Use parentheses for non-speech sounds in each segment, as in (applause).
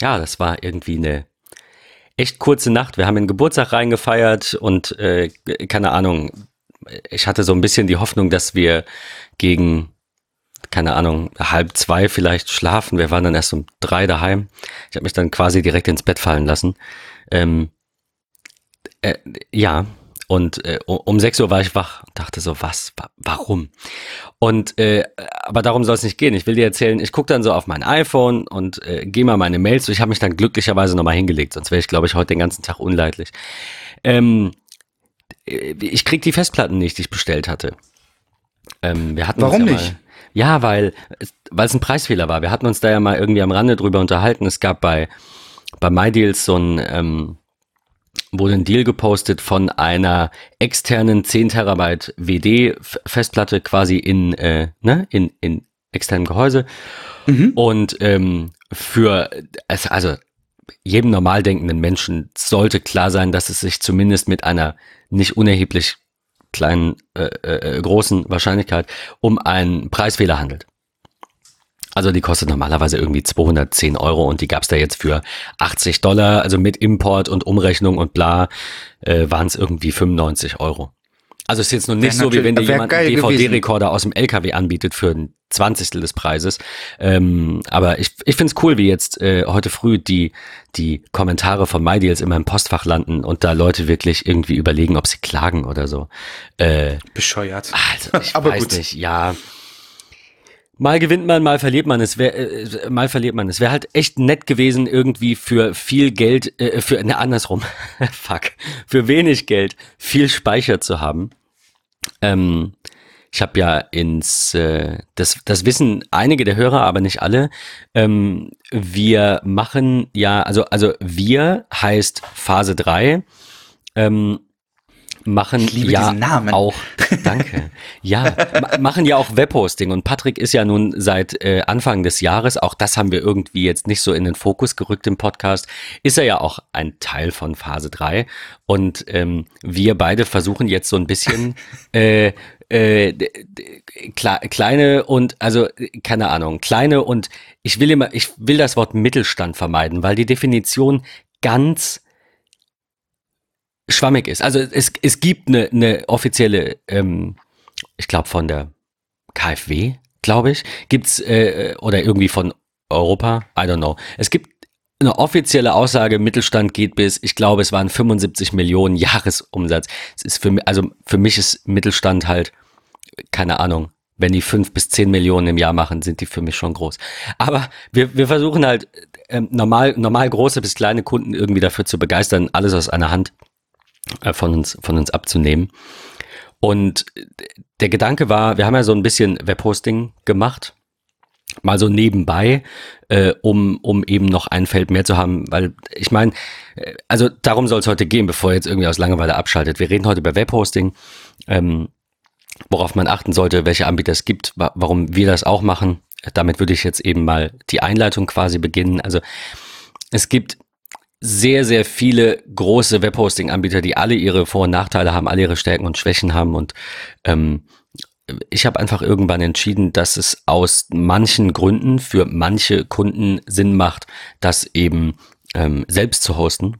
ja, das war irgendwie eine echt kurze Nacht. Wir haben den Geburtstag reingefeiert und äh, keine Ahnung, ich hatte so ein bisschen die Hoffnung, dass wir gegen, keine Ahnung, halb zwei vielleicht schlafen. Wir waren dann erst um drei daheim. Ich habe mich dann quasi direkt ins Bett fallen lassen. Ähm, äh, ja, und äh, um 6 Uhr war ich wach und dachte so, was, warum? Und äh, aber darum soll es nicht gehen. Ich will dir erzählen, ich gucke dann so auf mein iPhone und äh, gehe mal meine Mails. Ich habe mich dann glücklicherweise nochmal hingelegt, sonst wäre ich, glaube ich, heute den ganzen Tag unleidlich. Ähm, äh, ich krieg die Festplatten nicht, die ich bestellt hatte. Ähm, wir hatten Warum ja nicht? Mal, ja, weil, weil es ein Preisfehler war. Wir hatten uns da ja mal irgendwie am Rande drüber unterhalten. Es gab bei, bei MyDeals so ein, ähm, wurde ein Deal gepostet von einer externen 10 Terabyte WD-Festplatte quasi in, äh, ne, in, in externem Gehäuse. Mhm. Und ähm, für, also jedem normal denkenden Menschen sollte klar sein, dass es sich zumindest mit einer nicht unerheblich kleinen, äh, äh, großen Wahrscheinlichkeit um einen Preisfehler handelt. Also die kostet normalerweise irgendwie 210 Euro und die gab es da jetzt für 80 Dollar, also mit Import und Umrechnung und bla, äh, waren es irgendwie 95 Euro. Also es ist jetzt noch nicht so, wie wenn dir jemand einen DVD-Rekorder aus dem LKW anbietet für ein Zwanzigstel des Preises. Ähm, aber ich, ich finde es cool, wie jetzt äh, heute früh die, die Kommentare von MyDeals in meinem Postfach landen und da Leute wirklich irgendwie überlegen, ob sie klagen oder so. Äh, Bescheuert. Also ich (laughs) aber weiß gut. nicht, ja. Mal gewinnt man, mal verliert man es. Wär, äh, mal verliert man es. Wäre halt echt nett gewesen, irgendwie für viel Geld, äh, für ne andersrum, (laughs) fuck, für wenig Geld viel Speicher zu haben. Ähm, ich habe ja ins, äh, das, das wissen einige der Hörer, aber nicht alle. Ähm, wir machen ja, also, also wir heißt Phase 3. Ähm, machen ja auch, danke, ja, (laughs) machen ja auch Webhosting. Und Patrick ist ja nun seit äh, Anfang des Jahres, auch das haben wir irgendwie jetzt nicht so in den Fokus gerückt im Podcast, ist er ja auch ein Teil von Phase 3 und ähm, wir beide versuchen jetzt so ein bisschen (laughs) äh, äh, kleine und also keine Ahnung kleine und ich will immer ich will das Wort Mittelstand vermeiden, weil die Definition ganz schwammig ist. Also es, es gibt eine, eine offizielle, ähm, ich glaube von der KfW, glaube ich, gibt's äh, oder irgendwie von Europa, I don't know. Es gibt eine offizielle Aussage, Mittelstand geht bis, ich glaube, es waren 75 Millionen (laughs) Jahresumsatz. Es ist für also für mich ist Mittelstand halt, keine Ahnung, wenn die fünf bis zehn Millionen im Jahr machen, sind die für mich schon groß. Aber wir, wir versuchen halt ähm, normal, normal große bis kleine Kunden irgendwie dafür zu begeistern, alles aus einer Hand von, uns, von uns abzunehmen. Und der Gedanke war, wir haben ja so ein bisschen Webhosting gemacht, mal so nebenbei, äh, um, um eben noch ein Feld mehr zu haben, weil ich meine, äh, also darum soll es heute gehen, bevor ihr jetzt irgendwie aus Langeweile abschaltet. Wir reden heute über Webhosting, ähm, worauf man achten sollte, welche Anbieter es gibt, wa warum wir das auch machen. Damit würde ich jetzt eben mal die Einleitung quasi beginnen. Also es gibt sehr, sehr viele große Webhosting-Anbieter, die alle ihre Vor- und Nachteile haben, alle ihre Stärken und Schwächen haben. Und ähm, ich habe einfach irgendwann entschieden, dass es aus manchen Gründen für manche Kunden Sinn macht, das eben ähm, selbst zu hosten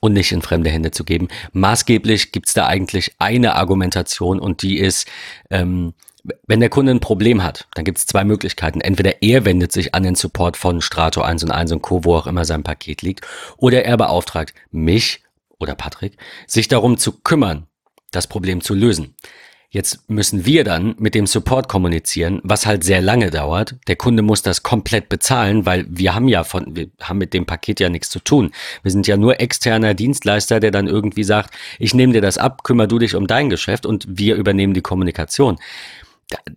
und nicht in fremde Hände zu geben. Maßgeblich gibt's da eigentlich eine Argumentation und die ist, ähm, wenn der Kunde ein Problem hat, dann gibt es zwei Möglichkeiten. Entweder er wendet sich an den Support von Strato 1 und 1 und Co., wo auch immer sein Paket liegt, oder er beauftragt mich oder Patrick, sich darum zu kümmern, das Problem zu lösen. Jetzt müssen wir dann mit dem Support kommunizieren, was halt sehr lange dauert. Der Kunde muss das komplett bezahlen, weil wir haben ja von, wir haben mit dem Paket ja nichts zu tun. Wir sind ja nur externer Dienstleister, der dann irgendwie sagt, ich nehme dir das ab, kümmere du dich um dein Geschäft und wir übernehmen die Kommunikation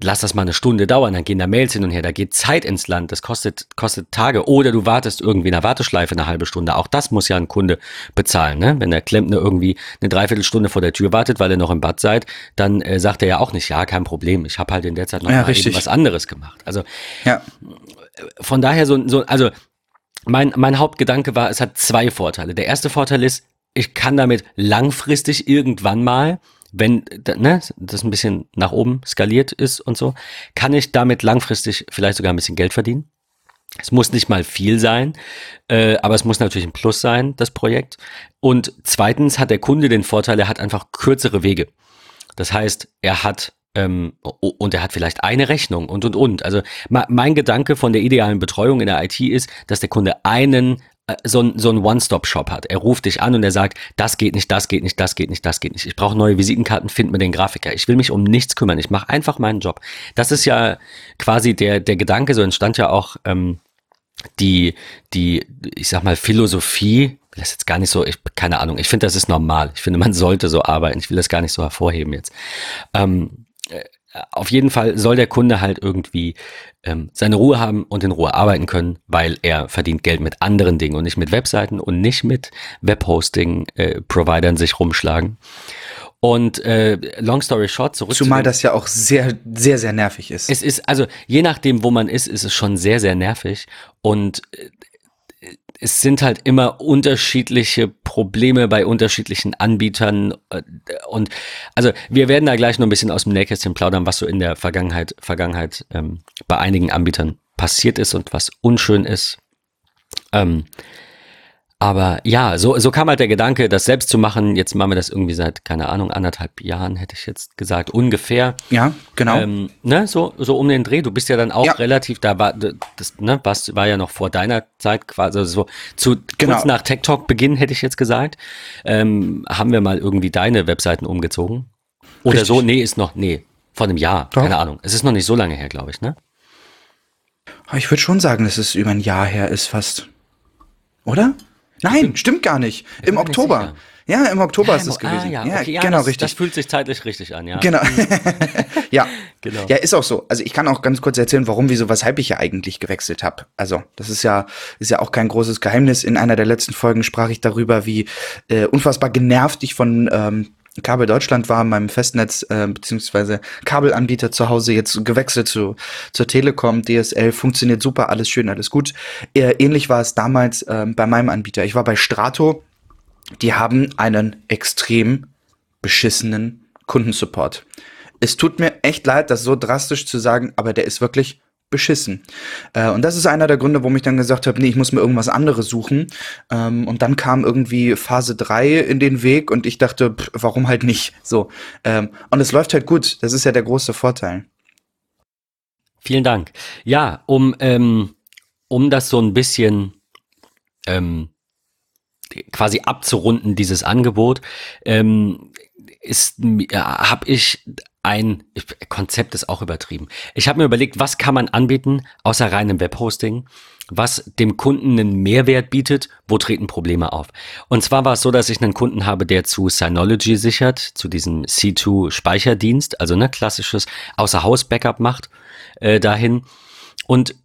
lass das mal eine Stunde dauern, dann gehen da Mails hin und her, da geht Zeit ins Land, das kostet, kostet Tage. Oder du wartest irgendwie in der Warteschleife eine halbe Stunde. Auch das muss ja ein Kunde bezahlen. Ne? Wenn der Klempner irgendwie eine Dreiviertelstunde vor der Tür wartet, weil ihr noch im Bad seid, dann äh, sagt er ja auch nicht, ja, kein Problem, ich habe halt in der Zeit noch ja, mal eben was anderes gemacht. Also ja. von daher so, so also mein, mein Hauptgedanke war, es hat zwei Vorteile. Der erste Vorteil ist, ich kann damit langfristig irgendwann mal wenn ne, das ein bisschen nach oben skaliert ist und so, kann ich damit langfristig vielleicht sogar ein bisschen Geld verdienen. Es muss nicht mal viel sein, äh, aber es muss natürlich ein Plus sein, das Projekt. Und zweitens hat der Kunde den Vorteil, er hat einfach kürzere Wege. Das heißt, er hat ähm, und er hat vielleicht eine Rechnung und und und. Also mein Gedanke von der idealen Betreuung in der IT ist, dass der Kunde einen so ein, so ein One-Stop-Shop hat. Er ruft dich an und er sagt, das geht nicht, das geht nicht, das geht nicht, das geht nicht. Ich brauche neue Visitenkarten, find mir den Grafiker. Ich will mich um nichts kümmern. Ich mache einfach meinen Job. Das ist ja quasi der, der Gedanke, so entstand ja auch ähm, die, die, ich sag mal, Philosophie, das ist jetzt gar nicht so, ich, keine Ahnung, ich finde, das ist normal. Ich finde, man sollte so arbeiten. Ich will das gar nicht so hervorheben jetzt. Ähm, äh, auf jeden Fall soll der Kunde halt irgendwie ähm, seine Ruhe haben und in Ruhe arbeiten können, weil er verdient Geld mit anderen Dingen und nicht mit Webseiten und nicht mit Webhosting-Providern äh, sich rumschlagen. Und äh, long story short, zurück Zumal zu das ja auch sehr, sehr, sehr nervig ist. Es ist, also je nachdem, wo man ist, ist es schon sehr, sehr nervig. Und äh, es sind halt immer unterschiedliche Probleme bei unterschiedlichen Anbietern. Äh, und also wir werden da gleich noch ein bisschen aus dem Nähkästchen plaudern, was so in der Vergangenheit, Vergangenheit ähm, bei einigen Anbietern passiert ist und was unschön ist. Ähm, aber ja, so, so kam halt der Gedanke, das selbst zu machen. Jetzt machen wir das irgendwie seit, keine Ahnung, anderthalb Jahren, hätte ich jetzt gesagt, ungefähr. Ja, genau. Ähm, ne, so, so um den Dreh. Du bist ja dann auch ja. relativ, da war, das, ne, was war ja noch vor deiner Zeit quasi, also so zu genau. kurz nach Tech Talk Beginn, hätte ich jetzt gesagt, ähm, haben wir mal irgendwie deine Webseiten umgezogen. Oder Richtig. so, nee, ist noch, nee, vor einem Jahr, Doch. keine Ahnung. Es ist noch nicht so lange her, glaube ich, ne? Ich würde schon sagen, dass es über ein Jahr her ist fast. Oder? Nein, stimmt gar nicht. Im Oktober. Ja, im Oktober ja, ist es gewesen. Ah, ja, ja, okay, ja genau, das, richtig. Das fühlt sich zeitlich richtig an, ja. Genau. (laughs) ja. genau. Ja, ist auch so. Also ich kann auch ganz kurz erzählen, warum, wieso, weshalb ich ja eigentlich gewechselt habe. Also, das ist ja, ist ja auch kein großes Geheimnis. In einer der letzten Folgen sprach ich darüber, wie äh, unfassbar genervt ich von ähm, Kabel Deutschland war, meinem Festnetz äh, beziehungsweise Kabelanbieter zu Hause jetzt gewechselt zu zur Telekom, DSL, funktioniert super, alles schön, alles gut. Äh, ähnlich war es damals äh, bei meinem Anbieter. Ich war bei Strato, die haben einen extrem beschissenen Kundensupport. Es tut mir echt leid, das so drastisch zu sagen, aber der ist wirklich beschissen. Äh, und das ist einer der Gründe, warum ich dann gesagt habe, nee, ich muss mir irgendwas anderes suchen. Ähm, und dann kam irgendwie Phase 3 in den Weg und ich dachte, pff, warum halt nicht? So. Ähm, und es läuft halt gut. Das ist ja der große Vorteil. Vielen Dank. Ja, um, ähm, um das so ein bisschen ähm, quasi abzurunden, dieses Angebot, ähm, ist, ja, habe ich ein Konzept ist auch übertrieben. Ich habe mir überlegt, was kann man anbieten außer reinem Webhosting, was dem Kunden einen Mehrwert bietet, wo treten Probleme auf. Und zwar war es so, dass ich einen Kunden habe, der zu Synology sichert, zu diesem C2 Speicherdienst, also ne klassisches Außerhaus-Backup macht äh, dahin. Und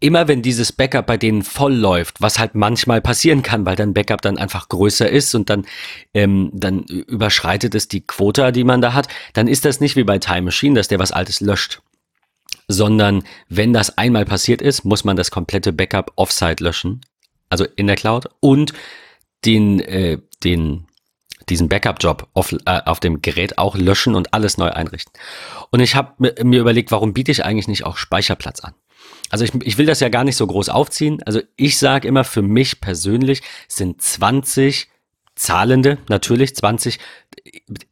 immer wenn dieses Backup bei denen voll läuft, was halt manchmal passieren kann, weil dein Backup dann einfach größer ist und dann, ähm, dann überschreitet es die Quota, die man da hat, dann ist das nicht wie bei Time Machine, dass der was Altes löscht. Sondern wenn das einmal passiert ist, muss man das komplette Backup offsite löschen, also in der Cloud und den, äh, den, diesen Backup-Job auf, äh, auf dem Gerät auch löschen und alles neu einrichten. Und ich habe mir überlegt, warum biete ich eigentlich nicht auch Speicherplatz an? Also ich, ich will das ja gar nicht so groß aufziehen. Also ich sage immer, für mich persönlich sind 20 Zahlende, natürlich 20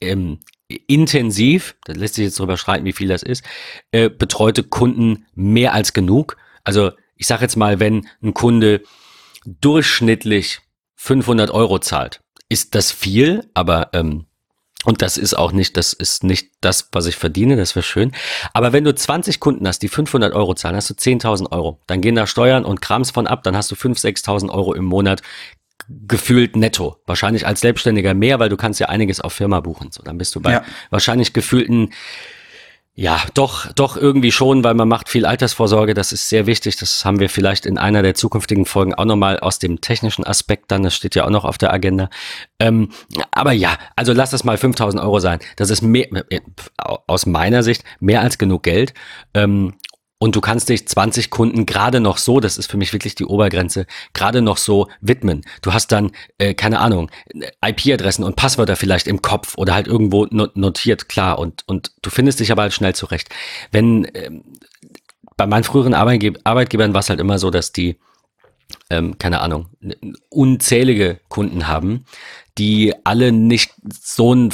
ähm, intensiv, da lässt sich jetzt drüber schreiten, wie viel das ist, äh, betreute Kunden mehr als genug. Also ich sage jetzt mal, wenn ein Kunde durchschnittlich 500 Euro zahlt, ist das viel, aber ähm, und das ist auch nicht, das ist nicht das, was ich verdiene, das wäre schön. Aber wenn du 20 Kunden hast, die 500 Euro zahlen, hast du 10.000 Euro. Dann gehen da Steuern und Krams von ab, dann hast du 5.000, 6.000 Euro im Monat gefühlt netto. Wahrscheinlich als Selbstständiger mehr, weil du kannst ja einiges auf Firma buchen. So, dann bist du bei ja. wahrscheinlich gefühlten ja, doch, doch irgendwie schon, weil man macht viel Altersvorsorge. Das ist sehr wichtig. Das haben wir vielleicht in einer der zukünftigen Folgen auch nochmal aus dem technischen Aspekt dann. Das steht ja auch noch auf der Agenda. Ähm, aber ja, also lass das mal 5000 Euro sein. Das ist mehr, äh, aus meiner Sicht mehr als genug Geld. Ähm, und du kannst dich 20 Kunden gerade noch so, das ist für mich wirklich die Obergrenze, gerade noch so widmen. Du hast dann, äh, keine Ahnung, IP-Adressen und Passwörter vielleicht im Kopf oder halt irgendwo notiert, klar, und, und du findest dich aber halt schnell zurecht. Wenn, ähm, bei meinen früheren Arbeitge Arbeitgebern war es halt immer so, dass die, ähm, keine Ahnung, unzählige Kunden haben, die alle nicht so ein,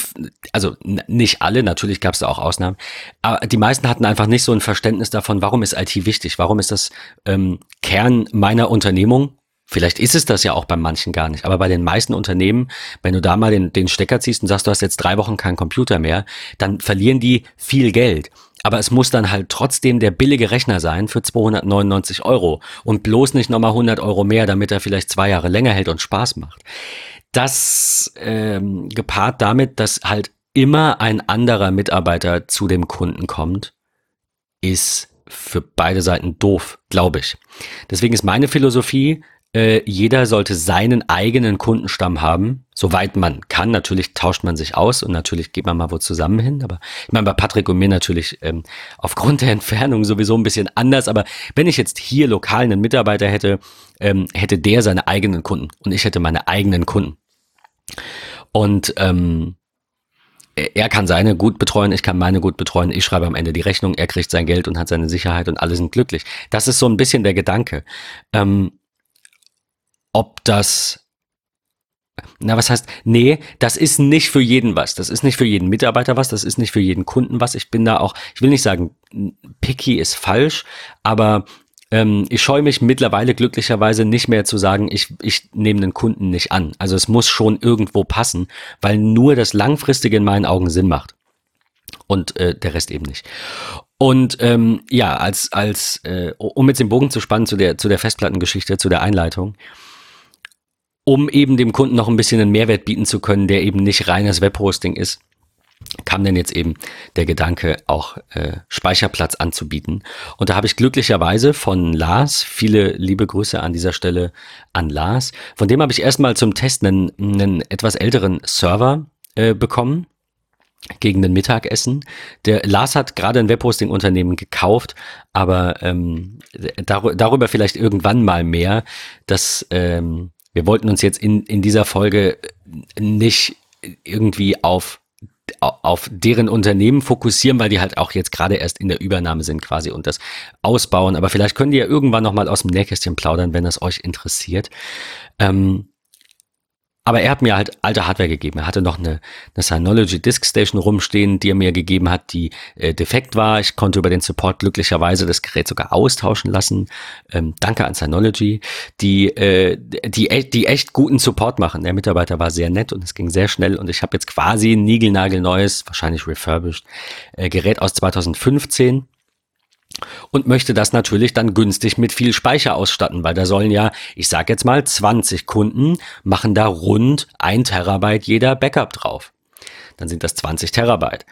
also nicht alle, natürlich gab es da auch Ausnahmen, aber die meisten hatten einfach nicht so ein Verständnis davon, warum ist IT wichtig, warum ist das ähm, Kern meiner Unternehmung. Vielleicht ist es das ja auch bei manchen gar nicht, aber bei den meisten Unternehmen, wenn du da mal den, den Stecker ziehst und sagst, du hast jetzt drei Wochen keinen Computer mehr, dann verlieren die viel Geld. Aber es muss dann halt trotzdem der billige Rechner sein für 299 Euro und bloß nicht nochmal 100 Euro mehr, damit er vielleicht zwei Jahre länger hält und Spaß macht. Das ähm, gepaart damit, dass halt immer ein anderer Mitarbeiter zu dem Kunden kommt, ist für beide Seiten doof, glaube ich. Deswegen ist meine Philosophie, äh, jeder sollte seinen eigenen Kundenstamm haben, soweit man kann. Natürlich tauscht man sich aus und natürlich geht man mal wo zusammen hin. Aber ich meine, bei Patrick und mir natürlich ähm, aufgrund der Entfernung sowieso ein bisschen anders. Aber wenn ich jetzt hier lokal einen Mitarbeiter hätte, ähm, hätte der seine eigenen Kunden und ich hätte meine eigenen Kunden. Und ähm, er kann seine gut betreuen, ich kann meine gut betreuen, ich schreibe am Ende die Rechnung, er kriegt sein Geld und hat seine Sicherheit und alle sind glücklich. Das ist so ein bisschen der Gedanke. Ähm, ob das na, was heißt, nee, das ist nicht für jeden was. Das ist nicht für jeden Mitarbeiter was, das ist nicht für jeden Kunden was. Ich bin da auch, ich will nicht sagen, picky ist falsch, aber ähm, ich scheue mich mittlerweile glücklicherweise nicht mehr zu sagen, ich, ich nehme den Kunden nicht an. Also es muss schon irgendwo passen, weil nur das Langfristige in meinen Augen Sinn macht. Und äh, der Rest eben nicht. Und ähm, ja, als, als, äh, um jetzt den Bogen zu spannen zu der, zu der Festplattengeschichte, zu der Einleitung, um eben dem Kunden noch ein bisschen einen Mehrwert bieten zu können, der eben nicht reines Webhosting ist, kam denn jetzt eben der Gedanke, auch äh, Speicherplatz anzubieten. Und da habe ich glücklicherweise von Lars, viele liebe Grüße an dieser Stelle an Lars, von dem habe ich erstmal zum Test einen, einen etwas älteren Server äh, bekommen gegen den Mittagessen. Der Lars hat gerade ein Webhosting-Unternehmen gekauft, aber ähm, dar darüber vielleicht irgendwann mal mehr, dass ähm, wir wollten uns jetzt in, in dieser Folge nicht irgendwie auf auf deren Unternehmen fokussieren, weil die halt auch jetzt gerade erst in der Übernahme sind quasi und das ausbauen. Aber vielleicht könnt ihr irgendwann noch mal aus dem Nähkästchen plaudern, wenn das euch interessiert. Ähm, aber er hat mir halt alte Hardware gegeben. Er hatte noch eine, eine Synology Disk Station rumstehen, die er mir gegeben hat, die äh, defekt war. Ich konnte über den Support glücklicherweise das Gerät sogar austauschen lassen. Ähm, danke an Synology, die, äh, die, die echt guten Support machen. Der Mitarbeiter war sehr nett und es ging sehr schnell. Und ich habe jetzt quasi ein niegelnagelneues, wahrscheinlich refurbished, äh, Gerät aus 2015 und möchte das natürlich dann günstig mit viel Speicher ausstatten, weil da sollen ja, ich sag jetzt mal, 20 Kunden machen da rund ein Terabyte jeder Backup drauf. Dann sind das 20 Terabyte.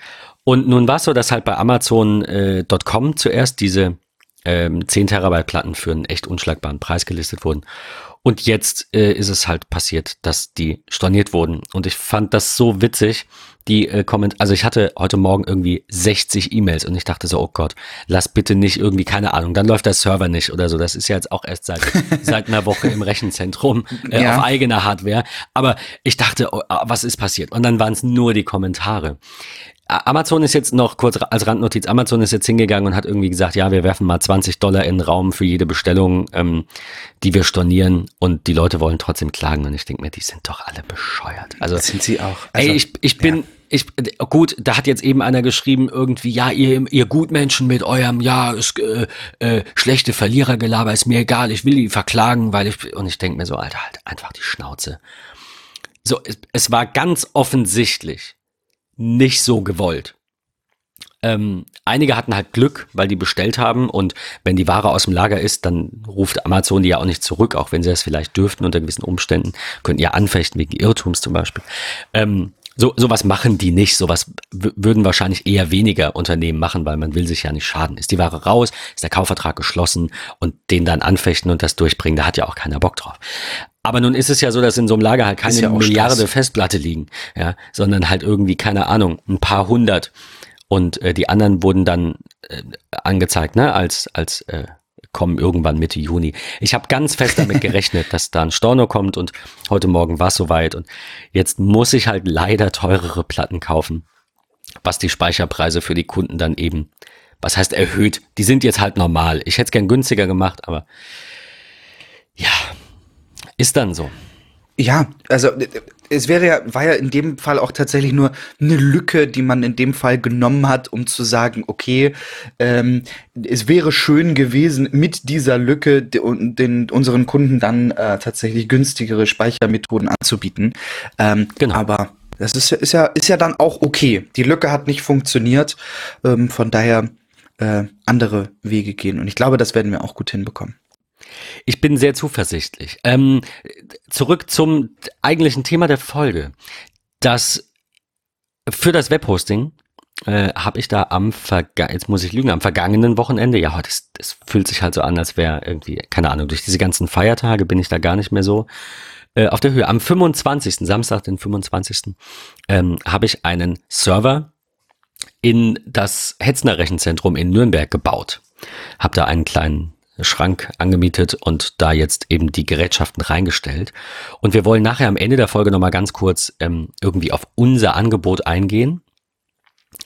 Und nun war es so, dass halt bei Amazon.com äh, zuerst diese ähm, 10 Terabyte Platten für einen echt unschlagbaren Preis gelistet wurden. Und jetzt äh, ist es halt passiert, dass die storniert wurden. Und ich fand das so witzig, die äh, Komment, also ich hatte heute Morgen irgendwie 60 E-Mails und ich dachte so, oh Gott, lass bitte nicht irgendwie, keine Ahnung, dann läuft der Server nicht oder so. Das ist ja jetzt auch erst seit, (laughs) seit einer Woche im Rechenzentrum äh, ja. auf eigener Hardware. Aber ich dachte, oh, ah, was ist passiert? Und dann waren es nur die Kommentare. Amazon ist jetzt noch kurz als Randnotiz, Amazon ist jetzt hingegangen und hat irgendwie gesagt, ja, wir werfen mal 20 Dollar in den Raum für jede Bestellung, ähm, die wir stornieren und die Leute wollen trotzdem klagen und ich denke mir, die sind doch alle bescheuert. Also sind sie auch. Also, ey, ich, ich bin, ja ich, gut, da hat jetzt eben einer geschrieben, irgendwie, ja, ihr, ihr Gutmenschen mit eurem, ja, ist, äh, äh, schlechte Verlierergelaber ist mir egal, ich will die verklagen, weil ich, und ich denke mir so, Alter, halt einfach die Schnauze. So, es, es war ganz offensichtlich nicht so gewollt. Ähm, einige hatten halt Glück, weil die bestellt haben und wenn die Ware aus dem Lager ist, dann ruft Amazon die ja auch nicht zurück, auch wenn sie das vielleicht dürften unter gewissen Umständen, könnten ja anfechten wegen Irrtums zum Beispiel. Ähm, so, sowas machen die nicht. Sowas würden wahrscheinlich eher weniger Unternehmen machen, weil man will sich ja nicht schaden. Ist die Ware raus, ist der Kaufvertrag geschlossen und den dann anfechten und das durchbringen, da hat ja auch keiner Bock drauf. Aber nun ist es ja so, dass in so einem Lager halt keine ja Milliarde Stress. Festplatte liegen, ja, sondern halt irgendwie, keine Ahnung, ein paar hundert. Und äh, die anderen wurden dann äh, angezeigt, ne, als, als äh, kommen irgendwann Mitte Juni. Ich habe ganz fest damit (laughs) gerechnet, dass da ein Storno kommt und heute Morgen war es soweit und jetzt muss ich halt leider teurere Platten kaufen, was die Speicherpreise für die Kunden dann eben was heißt erhöht? Die sind jetzt halt normal. Ich hätte es gern günstiger gemacht, aber ja, ist dann so. Ja, also es wäre ja, war ja in dem Fall auch tatsächlich nur eine Lücke, die man in dem Fall genommen hat, um zu sagen, okay, ähm, es wäre schön gewesen, mit dieser Lücke den, den unseren Kunden dann äh, tatsächlich günstigere Speichermethoden anzubieten. Ähm, genau. Aber das ist, ist ja, ist ja dann auch okay. Die Lücke hat nicht funktioniert. Ähm, von daher äh, andere Wege gehen. Und ich glaube, das werden wir auch gut hinbekommen. Ich bin sehr zuversichtlich. Ähm, zurück zum eigentlichen Thema der Folge. Das für das Webhosting äh, habe ich da am Verga jetzt muss ich lügen, am vergangenen Wochenende, ja, das, das fühlt sich halt so an, als wäre irgendwie, keine Ahnung, durch diese ganzen Feiertage bin ich da gar nicht mehr so äh, auf der Höhe. Am 25., Samstag, den 25., ähm, habe ich einen Server in das Hetzner Rechenzentrum in Nürnberg gebaut. Hab da einen kleinen Schrank angemietet und da jetzt eben die Gerätschaften reingestellt. Und wir wollen nachher am Ende der Folge nochmal ganz kurz ähm, irgendwie auf unser Angebot eingehen,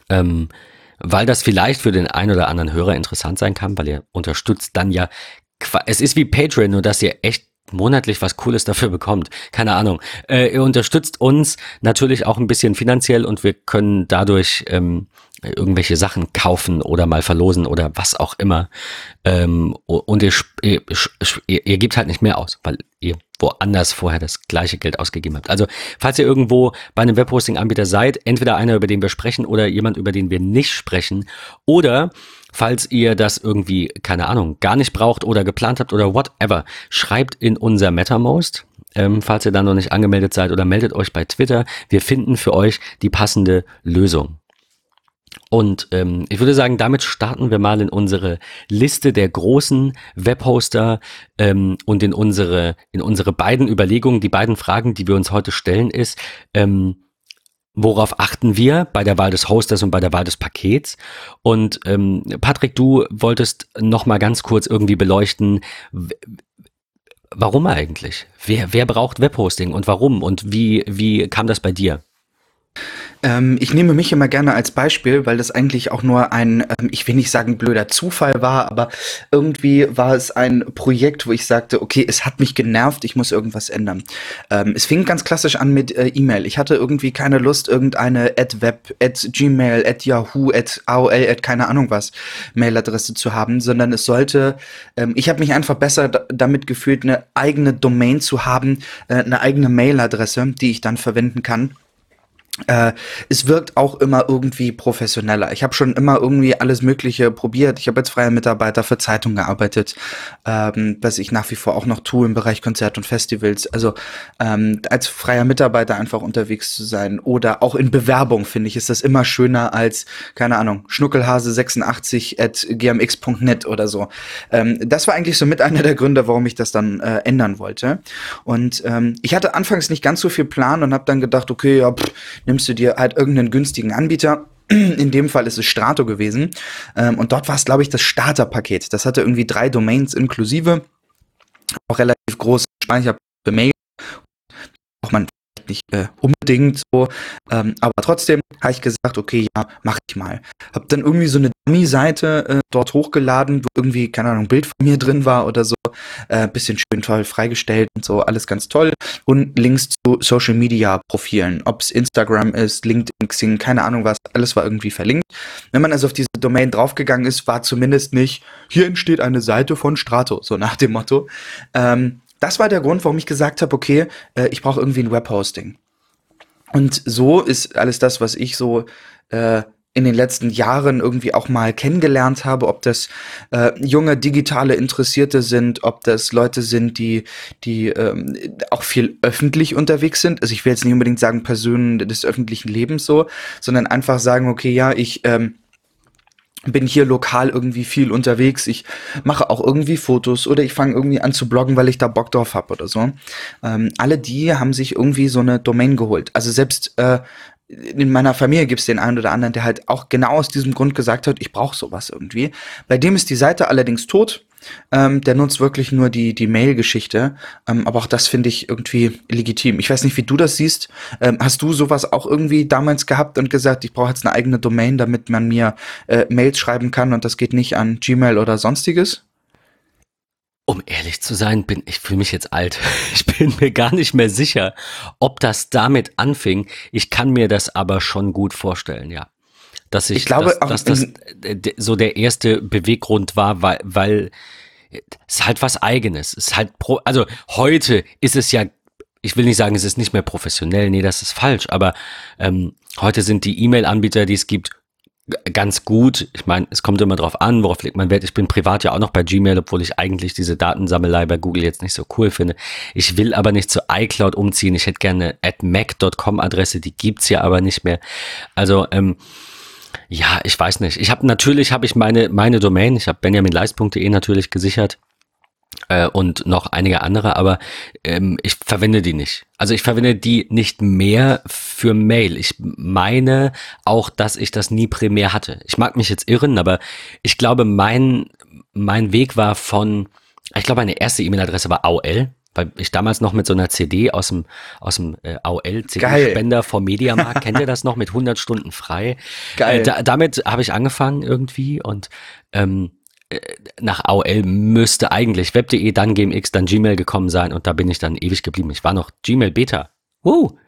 ähm, weil das vielleicht für den einen oder anderen Hörer interessant sein kann, weil ihr unterstützt dann ja, es ist wie Patreon, nur dass ihr echt monatlich was Cooles dafür bekommt. Keine Ahnung. Äh, ihr unterstützt uns natürlich auch ein bisschen finanziell und wir können dadurch ähm, irgendwelche Sachen kaufen oder mal verlosen oder was auch immer. Ähm, und ihr, ihr, ihr, ihr gebt halt nicht mehr aus, weil ihr woanders vorher das gleiche Geld ausgegeben habt. Also, falls ihr irgendwo bei einem Webhosting-Anbieter seid, entweder einer, über den wir sprechen oder jemand, über den wir nicht sprechen, oder falls ihr das irgendwie, keine Ahnung, gar nicht braucht oder geplant habt oder whatever, schreibt in unser MetaMost, ähm, falls ihr da noch nicht angemeldet seid oder meldet euch bei Twitter. Wir finden für euch die passende Lösung. Und ähm, ich würde sagen, damit starten wir mal in unsere Liste der großen Webhoster ähm, und in unsere, in unsere beiden Überlegungen. Die beiden Fragen, die wir uns heute stellen, ist, ähm, worauf achten wir bei der Wahl des Hosters und bei der Wahl des Pakets? Und ähm, Patrick, du wolltest noch mal ganz kurz irgendwie beleuchten, warum eigentlich? Wer, wer braucht Webhosting und warum? Und wie, wie kam das bei dir? Ähm, ich nehme mich immer gerne als Beispiel, weil das eigentlich auch nur ein, ähm, ich will nicht sagen blöder Zufall war, aber irgendwie war es ein Projekt, wo ich sagte, okay, es hat mich genervt, ich muss irgendwas ändern. Ähm, es fing ganz klassisch an mit äh, E-Mail. Ich hatte irgendwie keine Lust, irgendeine at web, at gmail, at yahoo, at aol, at keine Ahnung was Mailadresse zu haben, sondern es sollte, ähm, ich habe mich einfach besser damit gefühlt, eine eigene Domain zu haben, äh, eine eigene Mailadresse, die ich dann verwenden kann äh, es wirkt auch immer irgendwie professioneller. Ich habe schon immer irgendwie alles Mögliche probiert. Ich habe als freier Mitarbeiter für Zeitungen gearbeitet, ähm, was ich nach wie vor auch noch tue im Bereich Konzert und Festivals. Also ähm, als freier Mitarbeiter einfach unterwegs zu sein oder auch in Bewerbung finde ich, ist das immer schöner als, keine Ahnung, Schnuckelhase86 at gmx.net oder so. Ähm, das war eigentlich so mit einer der Gründe, warum ich das dann äh, ändern wollte. Und ähm, ich hatte anfangs nicht ganz so viel Plan und habe dann gedacht, okay, ja, pff, nimmst du dir halt irgendeinen günstigen Anbieter. (clears throat) In dem Fall ist es Strato gewesen. Ähm, und dort war es, glaube ich, das Starterpaket. Das hatte irgendwie drei Domains inklusive. Auch relativ große Speicher für Mail. Auch man nicht äh, unbedingt so. Ähm, aber trotzdem habe ich gesagt, okay, ja, mach ich mal. Hab dann irgendwie so eine Dummy-Seite äh, dort hochgeladen, wo irgendwie, keine Ahnung, ein Bild von mir drin war oder so. Äh, bisschen schön toll freigestellt und so, alles ganz toll. Und Links zu Social Media Profilen, ob es Instagram ist, LinkedIn, Xing, keine Ahnung was, alles war irgendwie verlinkt. Wenn man also auf diese Domain draufgegangen ist, war zumindest nicht, hier entsteht eine Seite von Strato, so nach dem Motto. Ähm, das war der Grund, warum ich gesagt habe, okay, äh, ich brauche irgendwie ein Webhosting. Und so ist alles das, was ich so äh, in den letzten Jahren irgendwie auch mal kennengelernt habe, ob das äh, junge digitale Interessierte sind, ob das Leute sind, die die ähm, auch viel öffentlich unterwegs sind. Also ich will jetzt nicht unbedingt sagen Personen des öffentlichen Lebens so, sondern einfach sagen, okay, ja, ich ähm, bin hier lokal irgendwie viel unterwegs. Ich mache auch irgendwie Fotos oder ich fange irgendwie an zu bloggen, weil ich da Bock drauf habe oder so. Ähm, alle die haben sich irgendwie so eine Domain geholt. Also selbst äh, in meiner Familie gibt es den einen oder anderen, der halt auch genau aus diesem Grund gesagt hat, ich brauche sowas irgendwie. Bei dem ist die Seite allerdings tot. Ähm, der nutzt wirklich nur die, die Mail-Geschichte. Ähm, aber auch das finde ich irgendwie legitim. Ich weiß nicht, wie du das siehst. Ähm, hast du sowas auch irgendwie damals gehabt und gesagt, ich brauche jetzt eine eigene Domain, damit man mir äh, Mails schreiben kann und das geht nicht an Gmail oder sonstiges? Um ehrlich zu sein, bin ich fühle mich jetzt alt. (laughs) Ich bin mir gar nicht mehr sicher, ob das damit anfing. Ich kann mir das aber schon gut vorstellen, ja. Dass ich, ich glaube, dass, dass das so der erste Beweggrund war, weil, weil es ist halt was eigenes. Es ist halt pro, also heute ist es ja, ich will nicht sagen, es ist nicht mehr professionell, nee, das ist falsch, aber ähm, heute sind die E-Mail-Anbieter, die es gibt, ganz gut. Ich meine, es kommt immer drauf an, worauf legt man Wert. Ich bin privat ja auch noch bei Gmail, obwohl ich eigentlich diese Datensammelei bei Google jetzt nicht so cool finde. Ich will aber nicht zu iCloud umziehen. Ich hätte gerne at mac.com Adresse, die gibt's ja aber nicht mehr. Also, ähm, ja, ich weiß nicht. Ich habe natürlich habe ich meine meine Domain, ich habe benjaminleist.de natürlich gesichert äh, und noch einige andere, aber ähm, ich verwende die nicht. Also ich verwende die nicht mehr für Mail. Ich meine auch, dass ich das nie primär hatte. Ich mag mich jetzt irren, aber ich glaube, mein, mein Weg war von, ich glaube, meine erste E-Mail-Adresse war AOL, weil ich damals noch mit so einer CD aus dem, aus dem äh, AOL-CD-Spender vom Mediamarkt, kennt ihr das noch, mit 100 Stunden frei? Geil. Äh, da, damit habe ich angefangen irgendwie und ähm, äh, nach AOL müsste eigentlich web.de, dann GMX, dann Gmail gekommen sein und da bin ich dann ewig geblieben. Ich war noch Gmail Beta. Woo!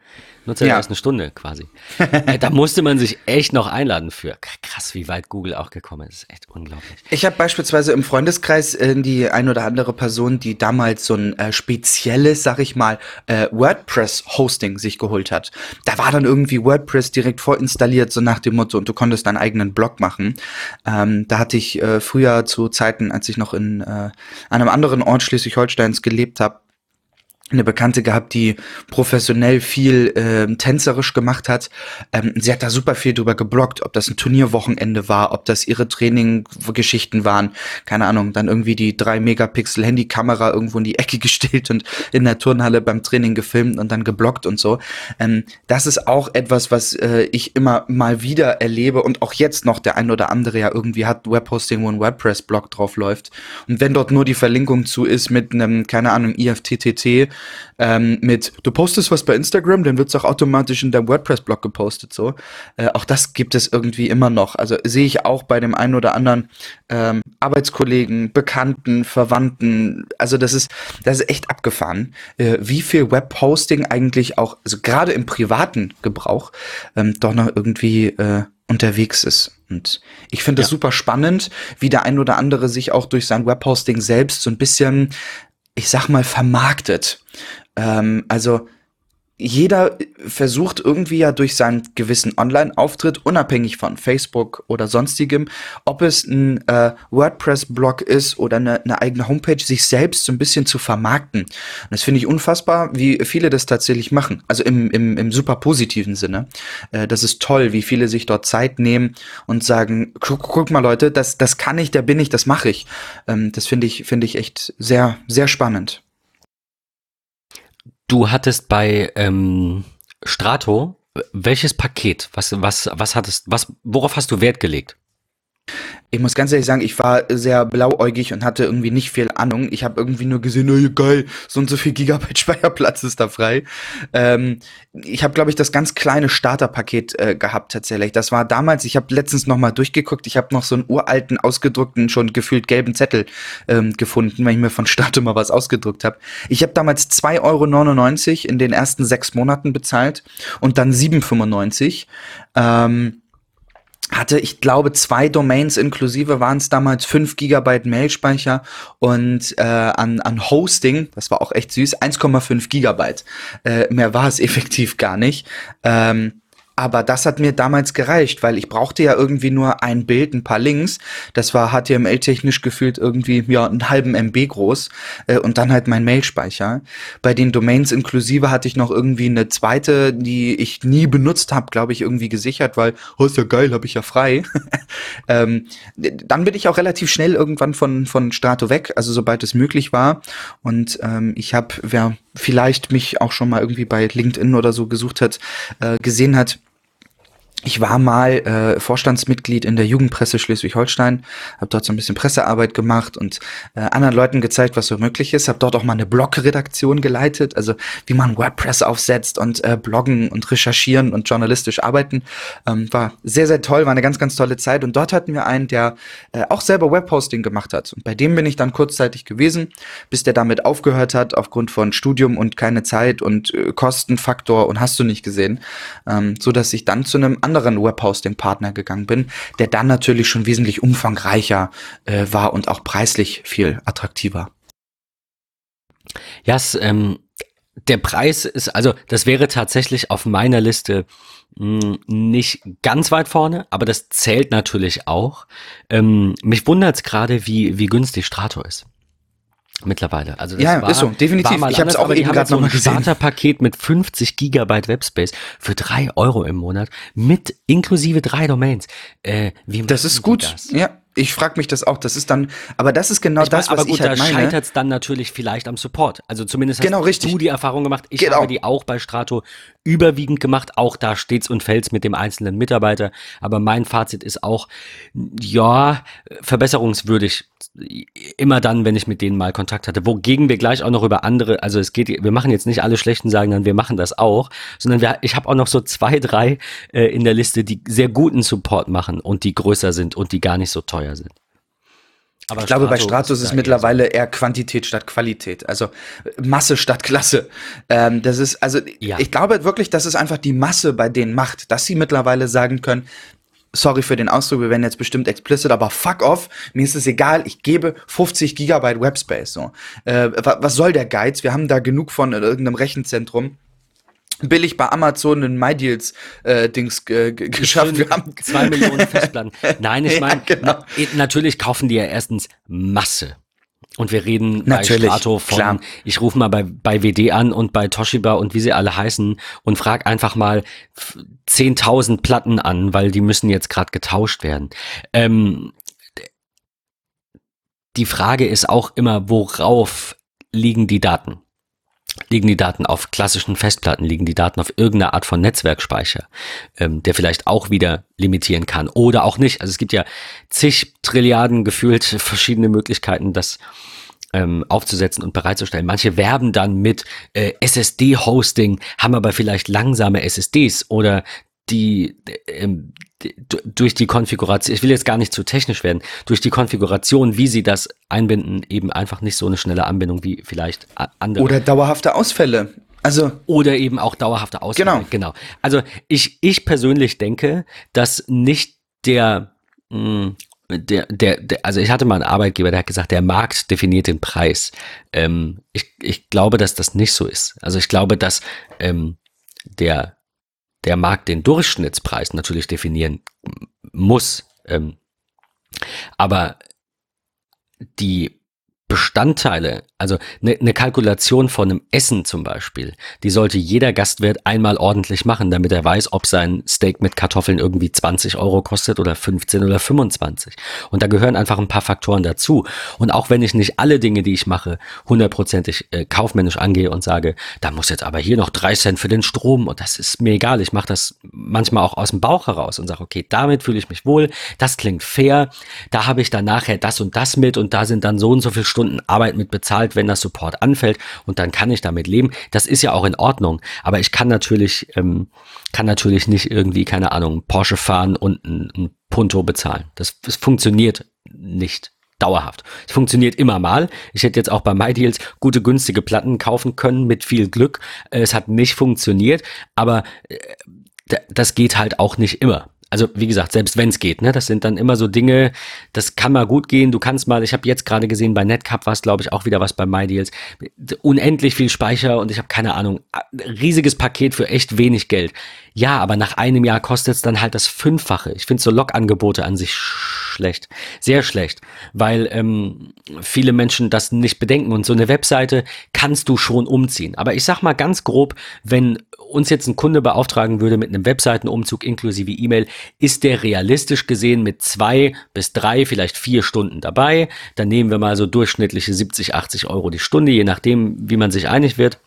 Nutzer ja. erst eine Stunde quasi. (laughs) Äh, da musste man sich echt noch einladen für. Krass, wie weit Google auch gekommen ist. Echt unglaublich. Ich habe beispielsweise im Freundeskreis äh, die ein oder andere Person, die damals so ein äh, spezielles, sag ich mal, äh, WordPress-Hosting sich geholt hat. Da war dann irgendwie WordPress direkt vorinstalliert, so nach dem Motto, und du konntest deinen eigenen Blog machen. Ähm, da hatte ich äh, früher zu Zeiten, als ich noch in äh, einem anderen Ort Schleswig-Holsteins gelebt habe, eine Bekannte gehabt, die professionell viel äh, tänzerisch gemacht hat. Ähm, sie hat da super viel drüber geblockt, ob das ein Turnierwochenende war, ob das ihre Training-Geschichten waren. Keine Ahnung, dann irgendwie die drei Megapixel Handykamera irgendwo in die Ecke (laughs) gestellt und in der Turnhalle beim Training gefilmt und dann geblockt und so. Ähm, das ist auch etwas, was äh, ich immer mal wieder erlebe und auch jetzt noch der ein oder andere ja irgendwie hat Webhosting, wo ein WordPress-Blog drauf läuft. Und wenn dort nur die Verlinkung zu ist mit einem, keine Ahnung, IFTTT, ähm, mit, du postest was bei Instagram, dann wird es auch automatisch in deinem WordPress-Blog gepostet. So, äh, auch das gibt es irgendwie immer noch. Also sehe ich auch bei dem einen oder anderen ähm, Arbeitskollegen, Bekannten, Verwandten. Also das ist, das ist echt abgefahren, äh, wie viel Webhosting eigentlich auch, also gerade im privaten Gebrauch, ähm, doch noch irgendwie äh, unterwegs ist. Und ich finde es ja. super spannend, wie der ein oder andere sich auch durch sein Webhosting selbst so ein bisschen ich sag mal, vermarktet. Ähm, also jeder versucht irgendwie ja durch seinen gewissen Online-Auftritt, unabhängig von Facebook oder sonstigem, ob es ein äh, WordPress-Blog ist oder eine, eine, eigene Homepage, sich selbst so ein bisschen zu vermarkten. Und das finde ich unfassbar, wie viele das tatsächlich machen. Also im, im, im super positiven Sinne. Äh, das ist toll, wie viele sich dort Zeit nehmen und sagen, guck, guck mal Leute, das, das kann ich, der bin ich, das mache ich. Ähm, das finde ich, finde ich echt sehr, sehr spannend. Du hattest bei ähm, Strato welches Paket? Was, was, was hattest, was, worauf hast du Wert gelegt? Ich muss ganz ehrlich sagen, ich war sehr blauäugig und hatte irgendwie nicht viel Ahnung. Ich habe irgendwie nur gesehen, oh, geil, so und so viel Gigabyte (laughs) Speicherplatz ist da frei. Ähm, ich habe, glaube ich, das ganz kleine Starterpaket äh, gehabt tatsächlich. Das war damals, ich habe letztens noch mal durchgeguckt, ich habe noch so einen uralten, ausgedruckten, schon gefühlt gelben Zettel ähm, gefunden, weil ich mir von Start mal was ausgedruckt habe. Ich habe damals 2,99 Euro in den ersten sechs Monaten bezahlt und dann 7,95 ähm, hatte, ich glaube, zwei Domains inklusive waren es damals 5 Gigabyte Mailspeicher und äh, an, an Hosting, das war auch echt süß, 1,5 Gigabyte. Äh, mehr war es (laughs) effektiv gar nicht. Ähm, aber das hat mir damals gereicht, weil ich brauchte ja irgendwie nur ein Bild, ein paar Links. Das war HTML-technisch gefühlt irgendwie ja einen halben MB groß äh, und dann halt mein Mailspeicher. Bei den Domains inklusive hatte ich noch irgendwie eine zweite, die ich nie benutzt habe, glaube ich, irgendwie gesichert, weil, oh, ist ja geil, habe ich ja frei. (laughs) ähm, dann bin ich auch relativ schnell irgendwann von, von Strato weg, also sobald es möglich war. Und ähm, ich habe, wer vielleicht mich auch schon mal irgendwie bei LinkedIn oder so gesucht hat, äh, gesehen hat, ich war mal äh, Vorstandsmitglied in der Jugendpresse Schleswig-Holstein, habe dort so ein bisschen Pressearbeit gemacht und äh, anderen Leuten gezeigt, was so möglich ist. Habe dort auch mal eine Blogredaktion geleitet, also wie man WordPress aufsetzt und äh, bloggen und recherchieren und journalistisch arbeiten. Ähm, war sehr, sehr toll, war eine ganz, ganz tolle Zeit. Und dort hatten wir einen, der äh, auch selber Webhosting gemacht hat. Und bei dem bin ich dann kurzzeitig gewesen, bis der damit aufgehört hat, aufgrund von Studium und keine Zeit und äh, Kostenfaktor und hast du nicht gesehen. Ähm, so dass ich dann zu einem anderen Webhosting-Partner gegangen bin, der dann natürlich schon wesentlich umfangreicher äh, war und auch preislich viel attraktiver. Ja, es, ähm, der Preis ist, also das wäre tatsächlich auf meiner Liste mh, hm, nicht ganz weit vorne, aber das zählt natürlich auch. Ähm, mich wundert es gerade, wie, wie günstig Strato ist mittlerweile. Also das ja, war, ist so, definitiv. ich habe es auch eben gerade so nochmal gesehen. Starterpaket mit 50 Gigabyte Webspace für drei Euro im Monat mit inklusive drei Domains. Äh, wie das ist gut. Das? Ja, ich frage mich das auch. Das ist dann, aber das ist genau ich das, mein, was gut, ich halt meine. Aber da scheitert es dann natürlich vielleicht am Support. Also zumindest hast genau, richtig. du die Erfahrung gemacht. Ich genau. habe die auch bei Strato überwiegend gemacht. Auch da steht's und fällt's mit dem einzelnen Mitarbeiter. Aber mein Fazit ist auch, ja, verbesserungswürdig. Immer dann, wenn ich mit denen mal Kontakt hatte. Wogegen wir gleich auch noch über andere, also es geht, wir machen jetzt nicht alle schlechten sagen, dann wir machen das auch, sondern wir, ich habe auch noch so zwei, drei äh, in der Liste, die sehr guten Support machen und die größer sind und die gar nicht so teuer sind. Aber ich glaube, bei Stratos ist, ist mittlerweile eher Quantität statt Qualität, also Masse statt Klasse. Ähm, das ist, also ja. ich glaube wirklich, dass es einfach die Masse bei denen macht, dass sie mittlerweile sagen können, sorry für den Ausdruck, wir werden jetzt bestimmt explicit, aber fuck off, mir ist es egal, ich gebe 50 Gigabyte Webspace. So. Äh, was soll der Geiz? Wir haben da genug von in irgendeinem Rechenzentrum billig bei Amazon ein MyDeals äh, Dings äh, geschafft. Wir haben (laughs) zwei Millionen Festplatten. Nein, ich (laughs) meine, ja, genau. na, natürlich kaufen die ja erstens Masse. Und wir reden Natürlich, bei Strato von, klar. ich rufe mal bei, bei WD an und bei Toshiba und wie sie alle heißen und frag einfach mal 10.000 Platten an, weil die müssen jetzt gerade getauscht werden. Ähm, die Frage ist auch immer, worauf liegen die Daten? Liegen die Daten auf klassischen Festplatten, liegen die Daten auf irgendeiner Art von Netzwerkspeicher, ähm, der vielleicht auch wieder limitieren kann oder auch nicht. Also es gibt ja zig Trilliarden gefühlt verschiedene Möglichkeiten, das ähm, aufzusetzen und bereitzustellen. Manche werben dann mit äh, SSD-Hosting, haben aber vielleicht langsame SSDs oder die, ähm, die, durch die Konfiguration, ich will jetzt gar nicht zu technisch werden, durch die Konfiguration, wie sie das einbinden, eben einfach nicht so eine schnelle Anbindung wie vielleicht andere. Oder dauerhafte Ausfälle. Also oder eben auch dauerhafte Ausfälle. Genau. genau. Also ich ich persönlich denke, dass nicht der mh, hm, der, der, der, also ich hatte mal einen Arbeitgeber, der hat gesagt, der Markt definiert den Preis. Ähm, ich, ich glaube, dass das nicht so ist. Also ich glaube, dass ähm, der der Markt den Durchschnittspreis natürlich definieren muss. Ähm, aber die Bestandteile, also eine ne Kalkulation von einem Essen zum Beispiel, die sollte jeder Gastwirt einmal ordentlich machen, damit er weiß, ob sein Steak mit Kartoffeln irgendwie 20 Euro kostet oder 15 oder 25. Und da gehören einfach ein paar Faktoren dazu. Und auch wenn ich nicht alle Dinge, die ich mache, hundertprozentig äh, kaufmännisch angehe und sage, da muss jetzt aber hier noch drei Cent für den Strom und das ist mir egal. Ich mache das manchmal auch aus dem Bauch heraus und sage, okay, damit fühle ich mich wohl, das klingt fair, da habe ich dann nachher das und das mit und da sind dann so und so viele Stunden Arbeit mit bezahlt, wenn das Support anfällt und dann kann ich damit leben. Das ist ja auch in Ordnung. Aber ich kann natürlich, ähm, kann natürlich nicht irgendwie, keine Ahnung, Porsche fahren und ein, ein Punto bezahlen. Das, das funktioniert nicht dauerhaft. Es funktioniert immer mal. Ich hätte jetzt auch bei MyDeals gute, günstige Platten kaufen können mit viel Glück. Es hat nicht funktioniert, aber äh, das geht halt auch nicht immer also wie gesagt, selbst wenn es geht, ne, das sind dann immer so Dinge, das kann mal gut gehen. Du kannst mal, ich habe jetzt gerade gesehen, bei Netcup war es, glaube ich, auch wieder was bei MyDeals. Unendlich viel Speicher und ich habe keine Ahnung, riesiges Paket für echt wenig Geld. Ja, aber nach einem Jahr kostet es dann halt das Fünffache. Ich finde so Log-Angebote an sich schlecht. Sehr schlecht. Weil ähm, viele Menschen das nicht bedenken. Und so eine Webseite kannst du schon umziehen. Aber ich sag mal ganz grob, wenn uns jetzt ein Kunde beauftragen würde mit einem Webseitenumzug inklusive E-Mail, ist der realistisch gesehen mit zwei bis drei, vielleicht vier Stunden dabei. Dann nehmen wir mal so durchschnittliche 70, 80 Euro die Stunde, je nachdem, wie man sich einig wird.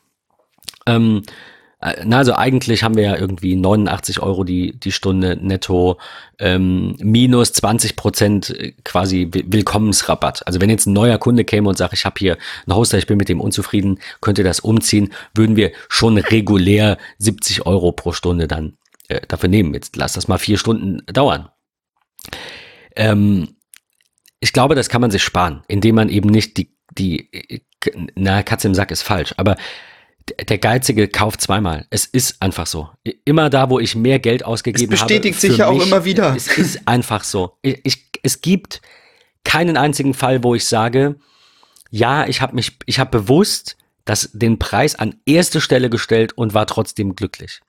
Ähm, Äh, na, also eigentlich haben wir ja irgendwie 89 Euro die, die Stunde netto, ähm, minus 20 Prozent äh, quasi Willkommensrabatt. Also wenn jetzt ein neuer Kunde käme und sagt, ich habe hier einen Hoster, ich bin mit dem unzufrieden, könnte das umziehen, würden wir schon regulär 70 Euro pro Stunde dann äh, dafür nehmen. Jetzt lass das mal vier Stunden dauern. Ähm, ich glaube, das kann man sich sparen, indem man eben nicht die, die, äh, na, Katze im Sack ist falsch, aber der Geizige kauft zweimal. Es ist einfach so. Immer da, wo ich mehr Geld ausgegeben habe. Es bestätigt habe, sich ja auch immer wieder. Es ist einfach so. Ich, ich, es gibt keinen einzigen Fall, wo ich sage, ja, ich habe mich, ich habe bewusst das, den Preis an erste Stelle gestellt und war trotzdem glücklich.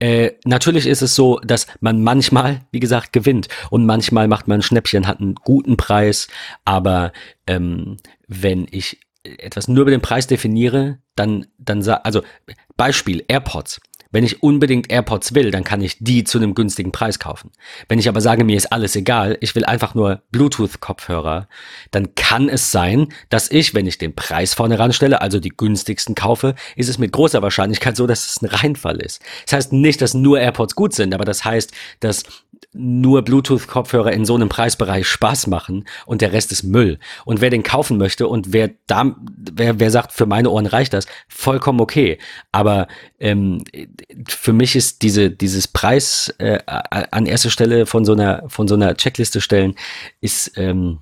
Äh, natürlich ist es so, dass man manchmal, wie gesagt, gewinnt und manchmal macht man ein Schnäppchen, hat einen guten Preis, aber ähm, wenn ich etwas nur über den Preis definiere, dann, dann also Beispiel AirPods. Wenn ich unbedingt AirPods will, dann kann ich die zu einem günstigen Preis kaufen. Wenn ich aber sage, mir ist alles egal, ich will einfach nur Bluetooth-Kopfhörer, dann kann es sein, dass ich, wenn ich den Preis vorne ranstelle, also die günstigsten kaufe, ist es mit großer Wahrscheinlichkeit so, dass es ein Reinfall ist. Das heißt nicht, dass nur AirPods gut sind, aber das heißt, dass nur Bluetooth-Kopfhörer in so einem Preisbereich Spaß machen und der Rest ist Müll. Und wer den kaufen möchte und wer da, wer, wer sagt, für meine Ohren reicht das, vollkommen okay. Aber ähm, für mich ist diese, dieses Preis äh, an erster Stelle von so einer, von so einer Checkliste stellen, ist ähm,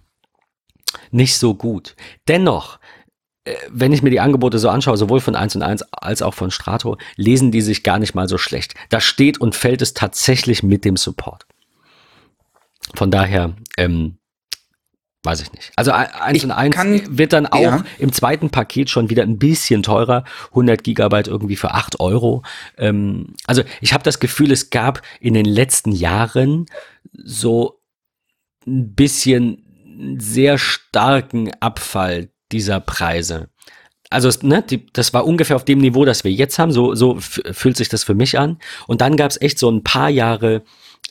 nicht so gut. Dennoch, wenn ich mir die Angebote so anschaue, sowohl von 1 und 1 als auch von Strato, lesen die sich gar nicht mal so schlecht. Da steht und fällt es tatsächlich mit dem Support. Von daher, ähm, weiß ich nicht. Also 1 und 1 wird dann auch ja. im zweiten Paket schon wieder ein bisschen teurer. 100 Gigabyte irgendwie für 8 Euro. Ähm, also ich habe das Gefühl, es gab in den letzten Jahren so ein bisschen sehr starken Abfall dieser Preise. Also ne, die, das war ungefähr auf dem Niveau, das wir jetzt haben. So, so fühlt sich das für mich an. Und dann gab es echt so ein paar Jahre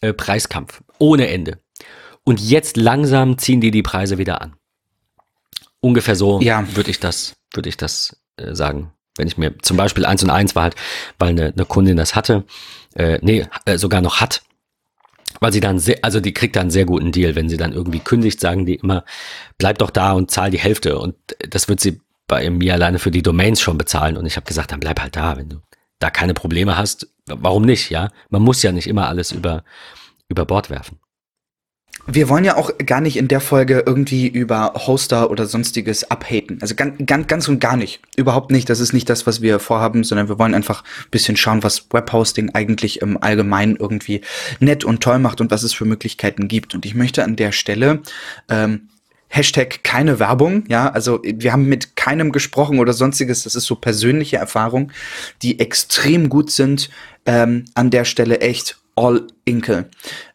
äh, Preiskampf ohne Ende. Und jetzt langsam ziehen die die Preise wieder an. Ungefähr so ja. würde ich das, würde ich das äh, sagen. Wenn ich mir zum Beispiel eins und eins war halt, weil eine, eine Kundin das hatte, äh, nee, äh, sogar noch hat, weil sie dann sehr, also die kriegt dann einen sehr guten Deal, wenn sie dann irgendwie kündigt, sagen die immer, bleib doch da und zahl die Hälfte. Und das wird sie bei mir alleine für die Domains schon bezahlen. Und ich habe gesagt, dann bleib halt da, wenn du da keine Probleme hast. Warum nicht, ja? Man muss ja nicht immer alles über, über Bord werfen. Wir wollen ja auch gar nicht in der Folge irgendwie über Hoster oder sonstiges abhaten. Also ganz, ganz, ganz und gar nicht. Überhaupt nicht. Das ist nicht das, was wir vorhaben, sondern wir wollen einfach ein bisschen schauen, was Webhosting eigentlich im Allgemeinen irgendwie nett und toll macht und was es für Möglichkeiten gibt. Und ich möchte an der Stelle ähm, Hashtag keine Werbung, ja, also wir haben mit keinem gesprochen oder sonstiges, das ist so persönliche Erfahrung, die extrem gut sind, ähm, an der Stelle echt all Inkel.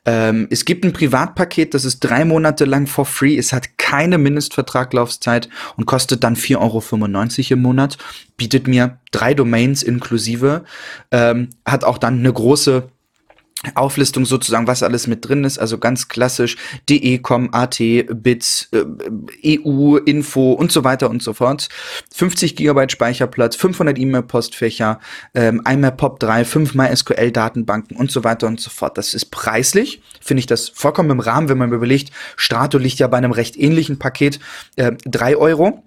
Ähm, es gibt ein Privatpaket, das ist drei Monate lang for free. Es hat keine Mindestvertraglaufzeit und kostet dann 4,95 Euro im Monat. Bietet mir drei Domains inklusive. Ähm, hat auch dann eine große Auflistung sozusagen, was alles mit drin ist, also ganz klassisch DE, Com, AT, Bits, äh, EU, Info und so weiter und so fort. 50 Gigabyte Speicherplatz, 500 E-Mail-Postfächer, ähm, einmal POP3, 5 MySQL-Datenbanken und so weiter und so fort. Das ist preislich, finde ich das vollkommen im Rahmen, wenn man überlegt, Strato liegt ja bei einem recht ähnlichen Paket, äh, 3 Euro.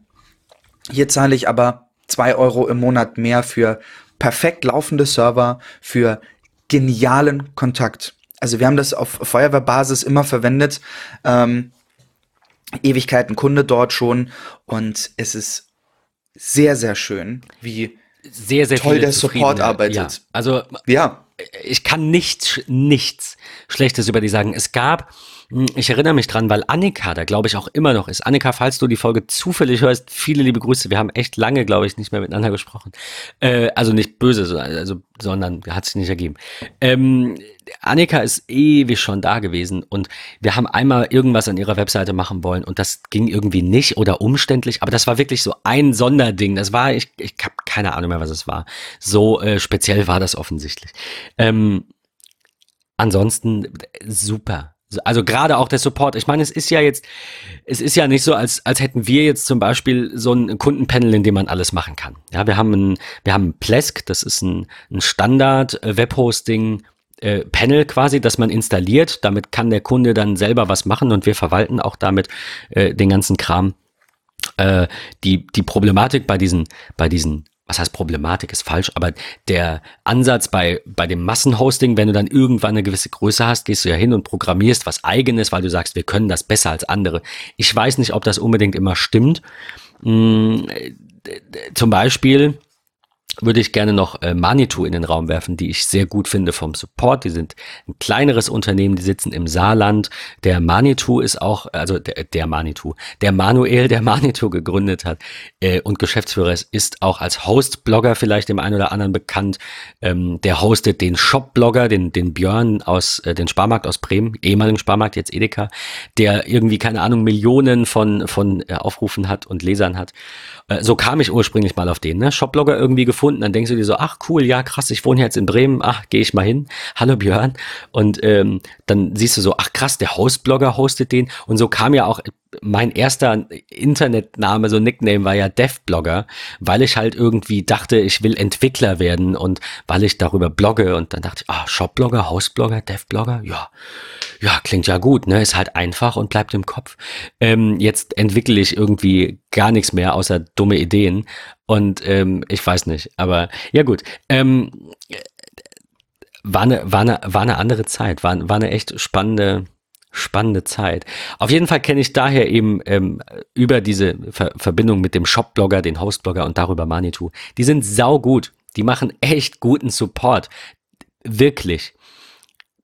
Hier zahle ich aber 2 Euro im Monat mehr für perfekt laufende Server, für genialen Kontakt. Also wir haben das auf Feuerwehrbasis immer verwendet. Ähm, Ewigkeiten Kunde dort schon und es ist sehr, sehr schön, wie sehr, sehr toll der Support arbeitet. Ja, also ja. ich kann nichts, nichts Schlechtes über die sagen. Es gab ich erinnere mich dran, weil Annika da glaube ich auch immer noch ist. Annika, falls du die Folge zufällig hörst, viele liebe Grüße. Wir haben echt lange, glaube ich, nicht mehr miteinander gesprochen. Äh, also nicht böse, also, sondern hat sich nicht ergeben. Ähm, Annika ist ewig schon da gewesen und wir haben einmal irgendwas an ihrer Webseite machen wollen und das ging irgendwie nicht oder umständlich, aber das war wirklich so ein Sonderding. Das war, ich, ich habe keine Ahnung mehr, was es war. So äh, speziell war das offensichtlich. Ähm, ansonsten super Also gerade auch der Support. Ich meine, es ist ja jetzt, es ist ja nicht so, als, als hätten wir jetzt zum Beispiel so ein Kundenpanel, in dem man alles machen kann. Ja, wir haben ein, wir haben Plesk, das ist ein, ein Standard äh, äh, Panel quasi, das man installiert. Damit kann der Kunde dann selber was machen und wir verwalten auch damit äh, den ganzen Kram. Äh, die, die Problematik bei diesen, bei diesen was heißt Problematik ist falsch, aber der Ansatz bei, bei dem Massenhosting, wenn du dann irgendwann eine gewisse Größe hast, gehst du ja hin und programmierst was eigenes, weil du sagst, wir können das besser als andere. Ich weiß nicht, ob das unbedingt immer stimmt. Hm, zum Beispiel würde ich gerne noch äh, Manitou in den Raum werfen, die ich sehr gut finde vom Support. Die sind ein kleineres Unternehmen, die sitzen im Saarland. Der Manitou ist auch, also der, der Manitou, der Manuel, der Manitou gegründet hat äh, und Geschäftsführer ist, ist auch als Host-Blogger vielleicht dem einen oder anderen bekannt. Ähm, der hostet den Shop-Blogger, den, den Björn aus, äh, den Sparmarkt aus Bremen, ehemaligen Sparmarkt, jetzt Edeka, der irgendwie, keine Ahnung, Millionen von, von äh, Aufrufen hat und Lesern hat. Äh, so kam ich ursprünglich mal auf den, ne? Shop-Blogger irgendwie gefunden. Dann denkst du dir so, ach cool, ja krass, ich wohne jetzt in Bremen, ach, gehe ich mal hin. Hallo Björn. Und ähm, dann siehst du so, ach krass, der Host-Blogger hostet den. Und so kam ja auch mein erster Internetname, so Nickname war ja Dev-Blogger, weil ich halt irgendwie dachte, ich will Entwickler werden und weil ich darüber blogge und dann dachte ich, ah, Shop-Blogger, Host-Blogger, Dev-Blogger, ja, ja, klingt ja gut, ne, ist halt einfach und bleibt im Kopf. Ähm, jetzt entwickle ich irgendwie gar nichts mehr außer dumme Ideen und ähm, ich weiß nicht, aber ja gut, ähm, war eine, war eine, war eine andere Zeit, war, war eine echt spannende, spannende Zeit. Auf jeden Fall kenne ich daher eben ähm, über diese Ver Verbindung mit dem Shop-Blogger, den Host-Blogger und darüber Manitou. Die sind saugut. Die machen echt guten Support. Wirklich.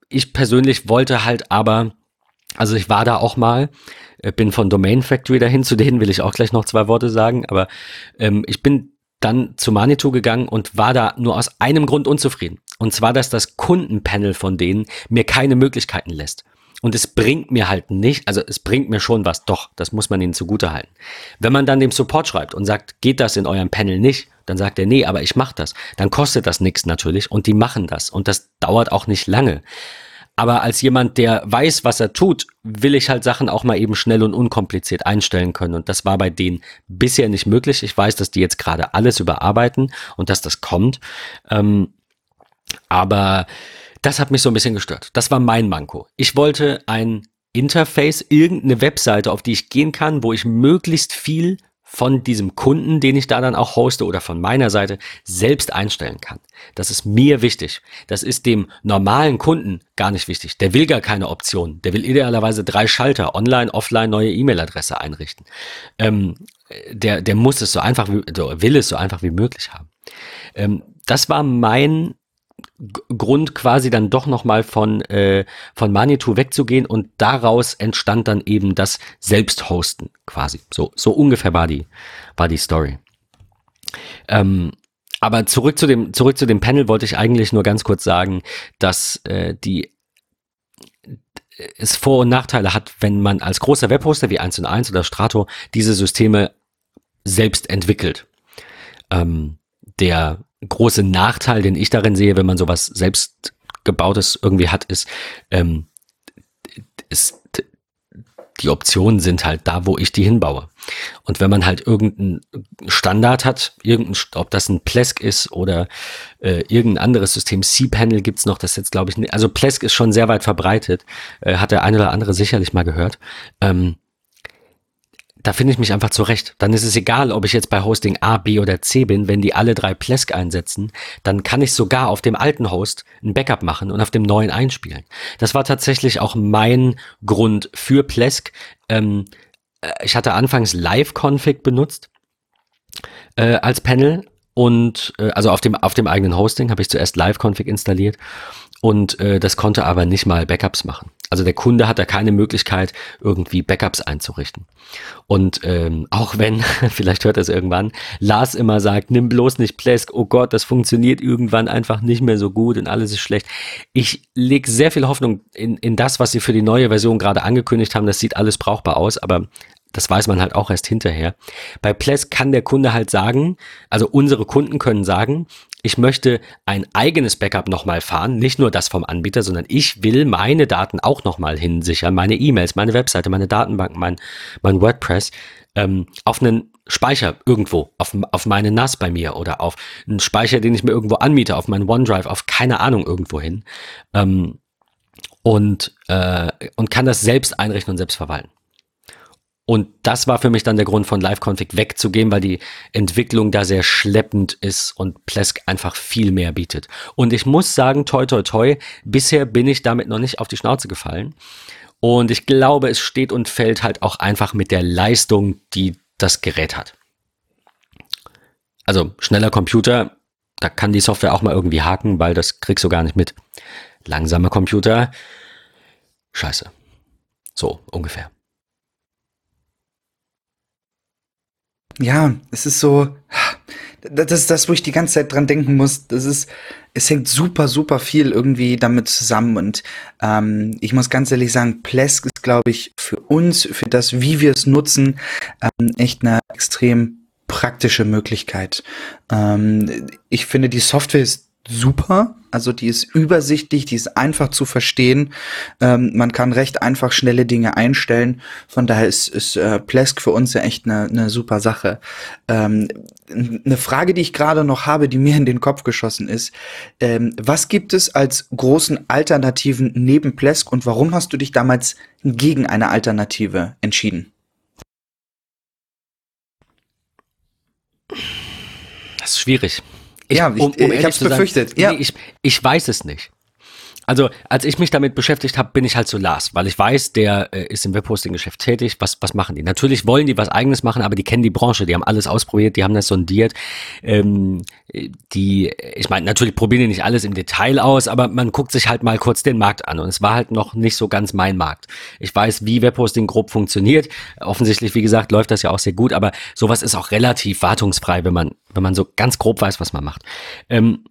Ich persönlich wollte halt aber, also ich war da auch mal, äh, bin von Domain Factory dahin, zu denen will ich auch gleich noch zwei Worte sagen, aber ähm, ich bin dann zu Manitou gegangen und war da nur aus einem Grund unzufrieden. Und zwar, dass das Kundenpanel von denen mir keine Möglichkeiten lässt. Und es bringt mir halt nicht, also es bringt mir schon was, doch, das muss man ihnen zugute halten. Wenn man dann dem Support schreibt und sagt, geht das in eurem Panel nicht, dann sagt er, nee, aber ich mach das. Dann kostet das nichts natürlich und die machen das und das dauert auch nicht lange. Aber als jemand, der weiß, was er tut, will ich halt Sachen auch mal eben schnell und unkompliziert einstellen können. Und das war bei denen bisher nicht möglich. Ich weiß, dass die jetzt gerade alles überarbeiten und dass das kommt. Ähm, aber das hat mich so ein bisschen gestört. Das war mein Manko. Ich wollte ein Interface, irgendeine Webseite, auf die ich gehen kann, wo ich möglichst viel von diesem Kunden, den ich da dann auch hoste oder von meiner Seite selbst einstellen kann. Das ist mir wichtig. Das ist dem normalen Kunden gar nicht wichtig. Der will gar keine Option. Der will idealerweise drei Schalter, online, offline, neue E-Mail-Adresse einrichten. Ähm, der, der muss es so einfach, wie, will es so einfach wie möglich haben. Ähm, das war mein Grund quasi dann doch nochmal von, äh, von Manitou wegzugehen und daraus entstand dann eben das Selbsthosten quasi. So, so ungefähr war die, war die Story. Ähm, aber zurück zu dem, zurück zu dem Panel wollte ich eigentlich nur ganz kurz sagen, dass äh, die es Vor- und Nachteile hat, wenn man als großer Webhoster wie 1 und 1 oder Strato diese Systeme selbst entwickelt. Ähm, der große Nachteil, den ich darin sehe, wenn man sowas selbst gebautes irgendwie hat, ist, ähm, ist die Optionen sind halt da, wo ich die hinbaue. Und wenn man halt irgendeinen Standard hat, irgendein, ob das ein Plesk ist oder äh, irgendein anderes System, C-Panel gibt's noch, das jetzt glaube ich nicht, also Plesk ist schon sehr weit verbreitet, äh, hat der eine oder andere sicherlich mal gehört. Ähm, da finde ich mich einfach zurecht. Dann ist es egal, ob ich jetzt bei Hosting A, B oder C bin. Wenn die alle drei Plesk einsetzen, dann kann ich sogar auf dem alten Host ein Backup machen und auf dem neuen einspielen. Das war tatsächlich auch mein Grund für Plesk. Ähm, äh, ich hatte anfangs Live-Config benutzt äh, als Panel und äh, also auf dem auf dem eigenen Hosting habe ich zuerst Live-Config installiert und äh, das konnte aber nicht mal Backups machen. Also der Kunde hat da keine Möglichkeit, irgendwie Backups einzurichten. Und ähm, auch wenn, (laughs) vielleicht hört es irgendwann, Lars immer sagt, nimm bloß nicht Plesk, oh Gott, das funktioniert irgendwann einfach nicht mehr so gut und alles ist schlecht. Ich lege sehr viel Hoffnung in, in das, was sie für die neue Version gerade angekündigt haben. Das sieht alles brauchbar aus, aber das weiß man halt auch erst hinterher. Bei Plesk kann der Kunde halt sagen, also unsere Kunden können sagen, ich möchte ein eigenes Backup nochmal fahren, nicht nur das vom Anbieter, sondern ich will meine Daten auch nochmal hinsichern, meine E-Mails, meine Webseite, meine Datenbank, mein, mein WordPress, ähm, auf einen Speicher irgendwo, auf, auf meine NAS bei mir oder auf einen Speicher, den ich mir irgendwo anmiete, auf meinen OneDrive, auf keine Ahnung irgendwo hin. Ähm, und, äh, und kann das selbst einrichten und selbst verwalten. Und das war für mich dann der Grund, von Live-Config wegzugehen, weil die Entwicklung da sehr schleppend ist und Plesk einfach viel mehr bietet. Und ich muss sagen, toi, toi, toi, bisher bin ich damit noch nicht auf die Schnauze gefallen. Und ich glaube, es steht und fällt halt auch einfach mit der Leistung, die das Gerät hat. Also schneller Computer, da kann die Software auch mal irgendwie haken, weil das kriegst du gar nicht mit. Langsamer Computer, scheiße. So ungefähr. Ja, es ist so, das ist das, wo ich die ganze Zeit dran denken muss. Das ist, es hängt super, super viel irgendwie damit zusammen. Und ähm, ich muss ganz ehrlich sagen, Plesk ist, glaube ich, für uns, für das, wie wir es nutzen, ähm, echt eine extrem praktische Möglichkeit. Ähm, ich finde, die Software ist super. Also die ist übersichtlich, die ist einfach zu verstehen. Ähm, man kann recht einfach schnelle Dinge einstellen. Von daher ist, ist äh, Plesk für uns ja echt eine, eine super Sache. Ähm, eine Frage, die ich gerade noch habe, die mir in den Kopf geschossen ist. Ähm, was gibt es als großen Alternativen neben Plesk und warum hast du dich damals gegen eine Alternative entschieden? Das ist schwierig. Ich, ja, ich, um, um ich hab's befürchtet. Sagen, ja. Nee, ich, ich weiß es nicht. Also, als ich mich damit beschäftigt habe, bin ich halt zu Lars, weil ich weiß, der äh, ist im Webhosting-Geschäft tätig. Was, was machen die? Natürlich wollen die was Eigenes machen, aber die kennen die Branche, die haben alles ausprobiert, die haben das sondiert. Ähm, die, ich meine, natürlich probieren die nicht alles im Detail aus, aber man guckt sich halt mal kurz den Markt an und es war halt noch nicht so ganz mein Markt. Ich weiß, wie Webhosting grob funktioniert. Offensichtlich, wie gesagt, läuft das ja auch sehr gut, aber sowas ist auch relativ wartungsfrei, wenn man, wenn man so ganz grob weiß, was man macht. Ähm,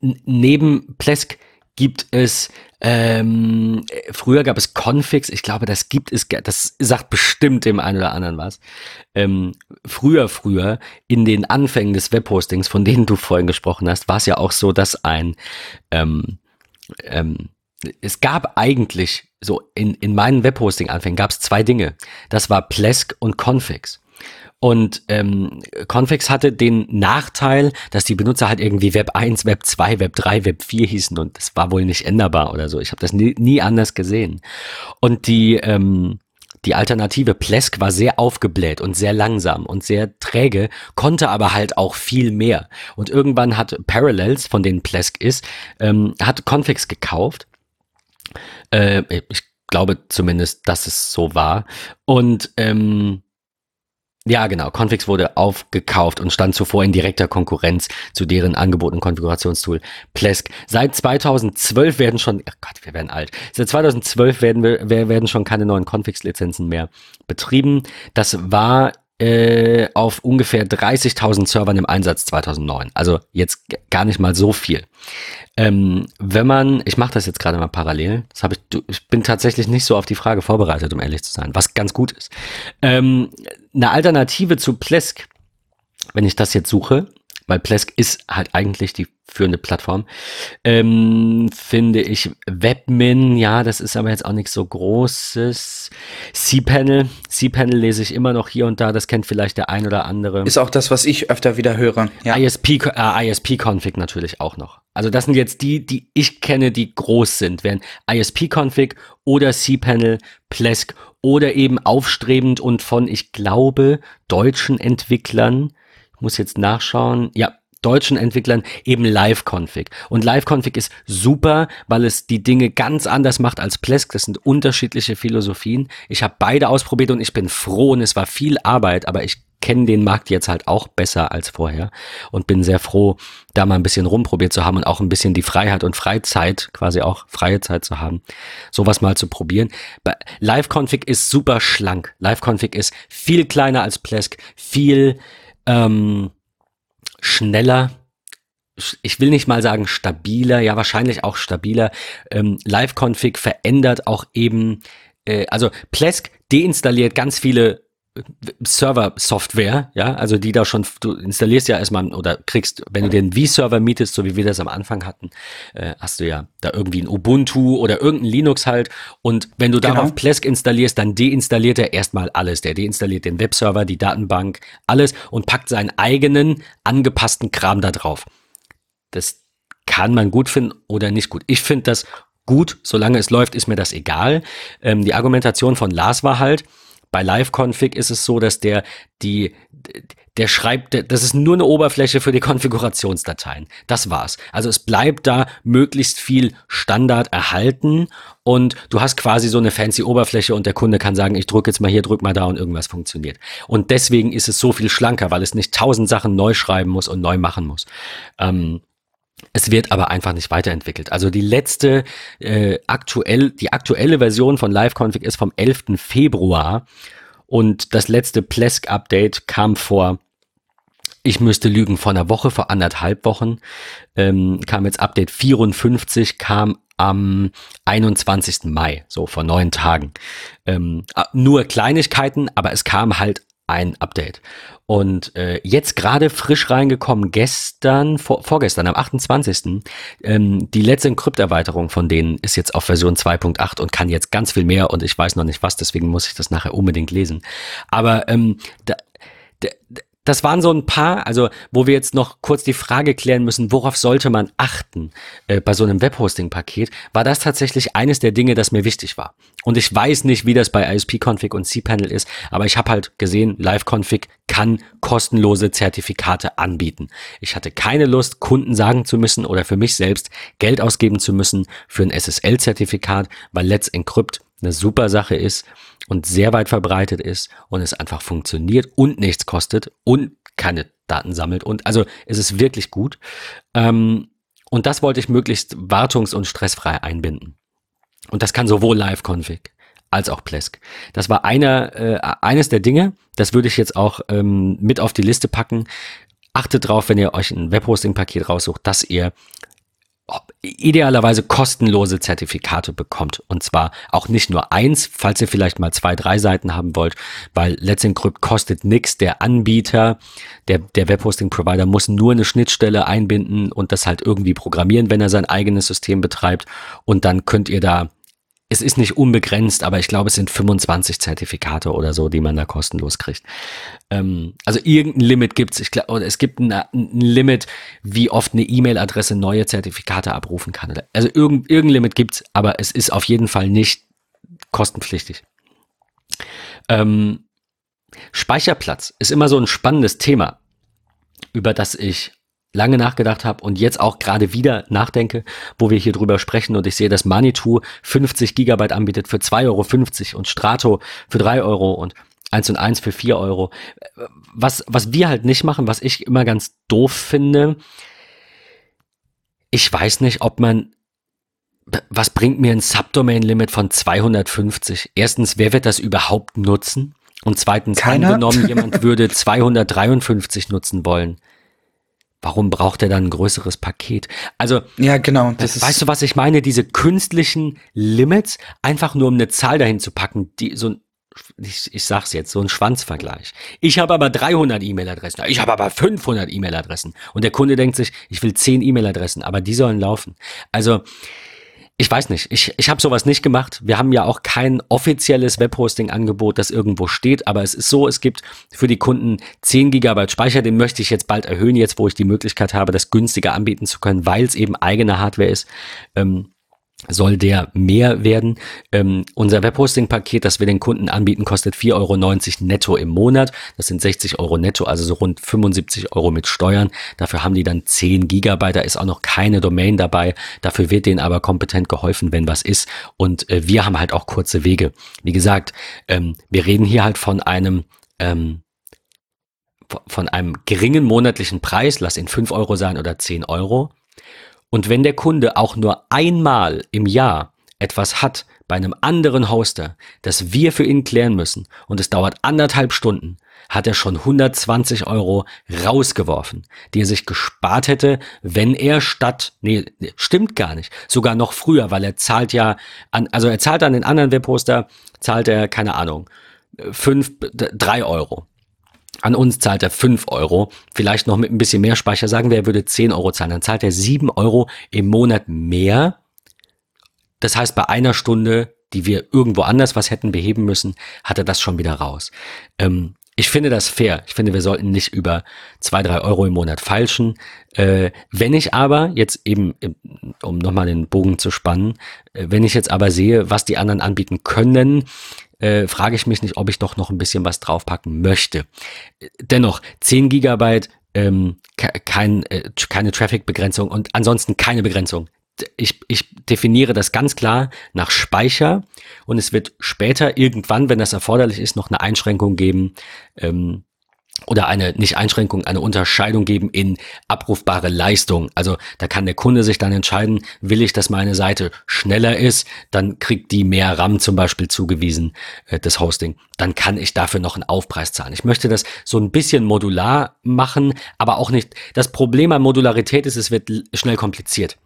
neben Plesk gibt es, ähm, früher gab es Configs, ich glaube, das gibt es, das sagt bestimmt dem einen oder anderen was. Ähm, früher, früher, in den Anfängen des Webhostings, von denen du vorhin gesprochen hast, war es ja auch so, dass ein, ähm, ähm, es gab eigentlich so in, in meinen Webhosting-Anfängen gab es zwei Dinge. Das war Plesk und Configs. Und ähm, Convex hatte den Nachteil, dass die Benutzer halt irgendwie Web 1, Web 2, Web 3, Web 4 hießen und das war wohl nicht änderbar oder so. Ich habe das nie, nie anders gesehen. Und die, ähm, die Alternative Plesk war sehr aufgebläht und sehr langsam und sehr träge, konnte aber halt auch viel mehr. Und irgendwann hat Parallels, von denen Plesk ist, ähm, hat Convex gekauft. Äh, ich glaube zumindest, dass es so war. Und ähm, ja, genau. Confix wurde aufgekauft und stand zuvor in direkter Konkurrenz zu deren angebotenen Konfigurationstool Plesk. Seit 2012 werden schon, ach Gott, wir werden alt. Seit 2012 werden wir, werden schon keine neuen Confix-Lizenzen mehr betrieben. Das war äh, auf ungefähr 30.000 Servern im Einsatz 2009. Also jetzt gar nicht mal so viel. Ähm, wenn man, ich mache das jetzt gerade mal parallel, das habe ich, ich bin tatsächlich nicht so auf die Frage vorbereitet, um ehrlich zu sein, was ganz gut ist. Ähm, eine Alternative zu Plesk, wenn ich das jetzt suche, weil Plesk ist halt eigentlich die führende Plattform. Ähm, finde ich Webmin, ja, das ist aber jetzt auch nichts so Großes. cPanel, cPanel lese ich immer noch hier und da, das kennt vielleicht der ein oder andere. Ist auch das, was ich öfter wieder höre. Ja. ISP, äh, ISP-Config natürlich auch noch. Also das sind jetzt die, die ich kenne, die groß sind, wären ISP-Config oder cPanel, Plesk oder eben aufstrebend und von, ich glaube, deutschen Entwicklern muss jetzt nachschauen. Ja, deutschen Entwicklern eben Live-Config. Und Live-Config ist super, weil es die Dinge ganz anders macht als Plesk. Das sind unterschiedliche Philosophien. Ich habe beide ausprobiert und ich bin froh und es war viel Arbeit, aber ich kenne den Markt jetzt halt auch besser als vorher und bin sehr froh, da mal ein bisschen rumprobiert zu haben und auch ein bisschen die Freiheit und Freizeit, quasi auch freie Zeit zu haben, sowas mal zu probieren. Live-Config ist super schlank. Live-Config ist viel kleiner als Plesk, viel ähm, schneller, ich will nicht mal sagen stabiler, ja wahrscheinlich auch stabiler. Ähm, Live-Config verändert auch eben äh, also Plesk deinstalliert ganz viele Server-Software, ja, also die da schon, du installierst ja erstmal oder kriegst, wenn du den V-Server mietest, so wie wir das am Anfang hatten, äh, hast du ja da irgendwie ein Ubuntu oder irgendein Linux halt und wenn du genau. darauf Plesk installierst, dann deinstalliert er erstmal alles. Der deinstalliert den Webserver, die Datenbank, alles und packt seinen eigenen angepassten Kram da drauf. Das kann man gut finden oder nicht gut. Ich finde das gut, solange es läuft, ist mir das egal. Ähm, die Argumentation von Lars war halt, bei Live-Config ist es so, dass der die der schreibt, das ist nur eine Oberfläche für die Konfigurationsdateien. Das war's. Also es bleibt da möglichst viel Standard erhalten und du hast quasi so eine fancy Oberfläche und der Kunde kann sagen, ich drücke jetzt mal hier, drück mal da und irgendwas funktioniert. Und deswegen ist es so viel schlanker, weil es nicht tausend Sachen neu schreiben muss und neu machen muss. Ähm, es wird aber einfach nicht weiterentwickelt. Also die letzte äh, aktuell, die aktuelle Version von LiveConfig ist vom 11. Februar und das letzte Plesk-Update kam vor, ich müsste lügen, vor einer Woche, vor anderthalb Wochen, ähm, kam jetzt Update 54, kam am 21. Mai, so vor neun Tagen. Ähm, nur Kleinigkeiten, aber es kam halt ein Update. Und äh, jetzt gerade frisch reingekommen, gestern, vor, vorgestern, am 28. Ähm, die letzte Krypterweiterung von denen ist jetzt auf Version 2.8 und kann jetzt ganz viel mehr und ich weiß noch nicht was, deswegen muss ich das nachher unbedingt lesen. Aber ähm, da, da, das waren so ein paar, also wo wir jetzt noch kurz die Frage klären müssen, worauf sollte man achten äh, bei so einem Webhosting-Paket, war das tatsächlich eines der Dinge, das mir wichtig war. Und ich weiß nicht, wie das bei ISP-Config und cPanel ist, aber ich habe halt gesehen, Live-Config kann kostenlose Zertifikate anbieten. Ich hatte keine Lust, Kunden sagen zu müssen oder für mich selbst Geld ausgeben zu müssen für ein SSL-Zertifikat, weil Let's Encrypt eine super Sache ist und sehr weit verbreitet ist und es einfach funktioniert und nichts kostet und keine Daten sammelt. Und also es ist wirklich gut. Ähm, und das wollte ich möglichst wartungs- und stressfrei einbinden. Und das kann sowohl Live-Config als auch Plesk. Das war einer, äh, eines der Dinge, das würde ich jetzt auch ähm, mit auf die Liste packen. Achtet drauf, wenn ihr euch ein Webhosting-Paket raussucht, dass ihr idealerweise kostenlose Zertifikate bekommt. Und zwar auch nicht nur eins, falls ihr vielleicht mal zwei, drei Seiten haben wollt, weil Let's Encrypt kostet nichts. Der Anbieter, der, der Webhosting-Provider muss nur eine Schnittstelle einbinden und das halt irgendwie programmieren, wenn er sein eigenes System betreibt. Und dann könnt ihr da es ist nicht unbegrenzt, aber ich glaube, es sind 25 Zertifikate oder so, die man da kostenlos kriegt. Ähm, also irgendein Limit gibt's. Ich glaube, es gibt ein, ein, Limit, wie oft eine E-Mail-Adresse neue Zertifikate abrufen kann. Also irgendein, irgendein Limit gibt's, aber es ist auf jeden Fall nicht kostenpflichtig. Ähm, Speicherplatz ist immer so ein spannendes Thema, über das ich lange nachgedacht habe und jetzt auch gerade wieder nachdenke, wo wir hier drüber sprechen und ich sehe, dass Manitou 50 Gigabyte anbietet für 2,50 Euro und Strato für 3 Euro und 1 und 1 für 4 Euro. Was, was wir halt nicht machen, was ich immer ganz doof finde, ich weiß nicht, ob man was bringt mir ein Subdomain-Limit von 250? Erstens, wer wird das überhaupt nutzen? Und zweitens, Keiner? angenommen, (laughs) jemand würde 253 nutzen wollen warum braucht er dann ein größeres Paket? Also, ja, genau. Das weißt du, was ich meine? Diese künstlichen Limits, einfach nur um eine Zahl dahin zu packen, die so ein ich, ich sag's jetzt, so ein Schwanzvergleich. Ich habe aber 300 E-Mail-Adressen, ich habe aber 500 E-Mail-Adressen. Und der Kunde denkt sich, ich will 10 E-Mail-Adressen, aber die sollen laufen. Also, ich weiß nicht, ich, ich habe sowas nicht gemacht. Wir haben ja auch kein offizielles Webhosting-Angebot, das irgendwo steht, aber es ist so, es gibt für die Kunden 10 Gigabyte Speicher, den möchte ich jetzt bald erhöhen, jetzt wo ich die Möglichkeit habe, das günstiger anbieten zu können, weil es eben eigene Hardware ist. Ähm, soll der mehr werden. Ähm, unser Webhosting-Paket, das wir den Kunden anbieten, kostet 4,90 Euro netto im Monat. Das sind 60 Euro netto, also so rund 75 Euro mit Steuern. Dafür haben die dann 10 Gigabyte. Da ist auch noch keine Domain dabei. Dafür wird denen aber kompetent geholfen, wenn was ist. Und äh, wir haben halt auch kurze Wege. Wie gesagt, ähm, wir reden hier halt von einem ähm, von einem geringen monatlichen Preis, lass ihn 5 Euro sein oder 10 Euro. Und wenn der Kunde auch nur einmal im Jahr etwas hat bei einem anderen Hoster, das wir für ihn klären müssen und es dauert anderthalb Stunden, hat er schon 120 Euro rausgeworfen, die er sich gespart hätte, wenn er statt, nee, stimmt gar nicht, sogar noch früher, weil er zahlt ja an, also er zahlt an den anderen Webposter, zahlt er, keine Ahnung, fünf, drei Euro. An uns zahlt er 5 Euro, vielleicht noch mit ein bisschen mehr Speicher. Sagen wir, er würde 10 Euro zahlen, dann zahlt er 7 Euro im Monat mehr. Das heißt, bei einer Stunde, die wir irgendwo anders was hätten beheben müssen, hat er das schon wieder raus. Ähm, ich finde das fair. Ich finde, wir sollten nicht über zwei, drei Euro im Monat falschen. Äh, wenn ich aber jetzt eben, um nochmal den Bogen zu spannen, äh, wenn ich jetzt aber sehe, was die anderen anbieten können, äh, frage ich mich nicht, ob ich doch noch ein bisschen was draufpacken möchte. Dennoch, 10 Gigabyte, ähm, kein, äh, keine Traffic-Begrenzung und ansonsten keine Begrenzung. Ich, ich definiere das ganz klar nach Speicher und es wird später irgendwann, wenn das erforderlich ist, noch eine Einschränkung geben, ähm, oder eine, nicht Einschränkung, eine Unterscheidung geben in abrufbare Leistung. Also da kann der Kunde sich dann entscheiden, will ich, dass meine Seite schneller ist, dann kriegt die mehr RAM zum Beispiel zugewiesen, äh, das Hosting. Dann kann ich dafür noch einen Aufpreis zahlen. Ich möchte das so ein bisschen modular machen, aber auch nicht. Das Problem an Modularität ist, es wird schnell kompliziert.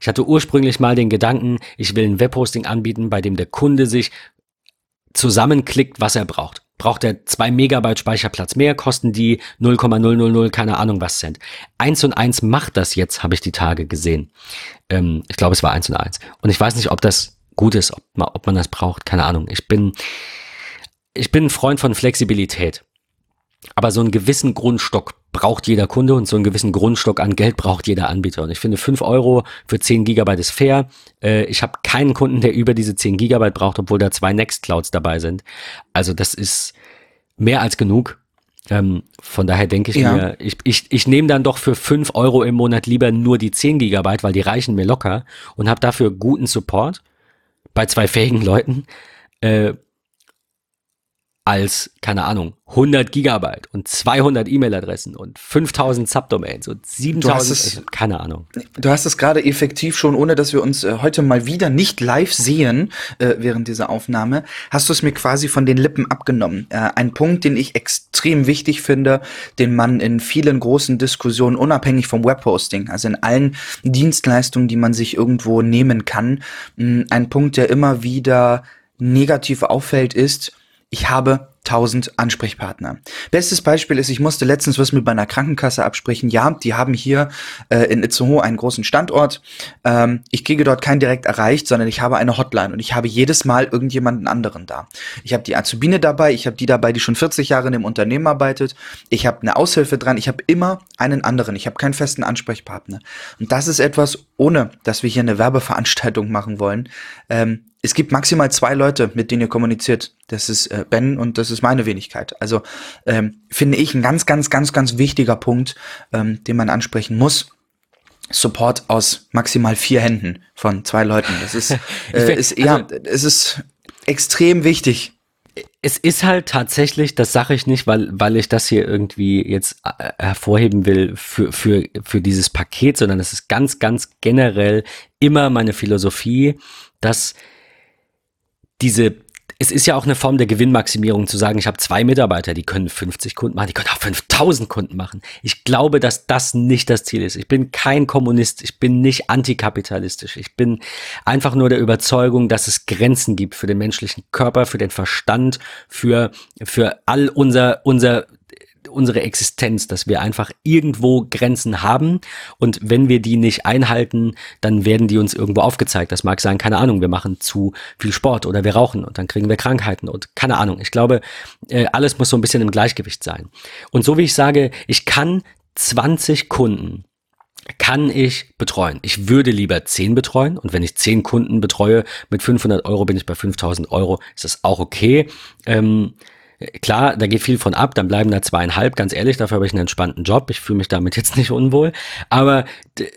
Ich hatte ursprünglich mal den Gedanken, ich will ein Webhosting anbieten, bei dem der Kunde sich zusammenklickt, was er braucht braucht er zwei Megabyte Speicherplatz mehr, kosten die 0,000, keine Ahnung was Cent. Eins und eins macht das jetzt, habe ich die Tage gesehen. Ähm, ich glaube, es war eins und eins. Und ich weiß nicht, ob das gut ist, ob man, ob man das braucht, keine Ahnung. Ich bin, ich bin ein Freund von Flexibilität. Aber so einen gewissen Grundstock braucht jeder Kunde und so einen gewissen Grundstock an Geld braucht jeder Anbieter. Und ich finde 5 Euro für 10 Gigabyte ist fair. Äh, ich habe keinen Kunden, der über diese 10 Gigabyte braucht, obwohl da zwei Nextclouds dabei sind. Also das ist mehr als genug. Ähm, von daher denke ich ja. mir, ich, ich, ich nehme dann doch für 5 Euro im Monat lieber nur die 10 Gigabyte, weil die reichen mir locker und habe dafür guten Support bei zwei fähigen Leuten. Als, keine Ahnung, 100 Gigabyte und 200 E-Mail-Adressen und 5000 Subdomains und 7000, es, keine Ahnung. Du hast es gerade effektiv schon, ohne dass wir uns äh, heute mal wieder nicht live sehen äh, während dieser Aufnahme, hast du es mir quasi von den Lippen abgenommen. Äh, ein Punkt, den ich extrem wichtig finde, den man in vielen großen Diskussionen, unabhängig vom Webhosting, also in allen Dienstleistungen, die man sich irgendwo nehmen kann, mh, ein Punkt, der immer wieder negativ auffällt, ist, ich habe 1000 Ansprechpartner. Bestes Beispiel ist, ich musste letztens was mit meiner Krankenkasse absprechen. Ja, die haben hier äh, in Itzehoe einen großen Standort. Ähm, ich kriege dort kein direkt erreicht, sondern ich habe eine Hotline und ich habe jedes Mal irgendjemanden anderen da. Ich habe die Azubine dabei, ich habe die dabei, die schon 40 Jahre in dem Unternehmen arbeitet. Ich habe eine Aushilfe dran, ich habe immer einen anderen. Ich habe keinen festen Ansprechpartner. Und das ist etwas, ohne dass wir hier eine Werbeveranstaltung machen wollen, ähm, es gibt maximal zwei Leute, mit denen ihr kommuniziert. Das ist äh, Ben und das ist meine Wenigkeit. Also ähm, finde ich ein ganz, ganz, ganz, ganz wichtiger Punkt, ähm, den man ansprechen muss. Support aus maximal vier Händen von zwei Leuten. Das ist, (laughs) äh, ist ja, also, es ist extrem wichtig. Es ist halt tatsächlich, das sage ich nicht, weil, weil ich das hier irgendwie jetzt äh, hervorheben will für, für, für dieses Paket, sondern es ist ganz, ganz generell immer meine Philosophie, dass diese, es ist ja auch eine Form der Gewinnmaximierung zu sagen, ich habe zwei Mitarbeiter, die können 50 Kunden machen, die können auch 5000 Kunden machen. Ich glaube, dass das nicht das Ziel ist. Ich bin kein Kommunist, ich bin nicht antikapitalistisch. Ich bin einfach nur der Überzeugung, dass es Grenzen gibt für den menschlichen Körper, für den Verstand, für, für all unser, unser unsere Existenz, dass wir einfach irgendwo Grenzen haben und wenn wir die nicht einhalten, dann werden die uns irgendwo aufgezeigt. Das mag sein, keine Ahnung, wir machen zu viel Sport oder wir rauchen und dann kriegen wir Krankheiten und keine Ahnung. Ich glaube, äh, alles muss so ein bisschen im Gleichgewicht sein. Und so wie ich sage, ich kann 20 Kunden kann ich betreuen. Ich würde lieber 10 betreuen und wenn ich 10 Kunden betreue mit 500 Euro, bin ich bei 5000 Euro, ist das auch okay. Ähm, Klar, da geht viel von ab, dann bleiben da zweieinhalb, ganz ehrlich, dafür habe ich einen entspannten Job, ich fühle mich damit (laughs) jetzt nicht unwohl. Aber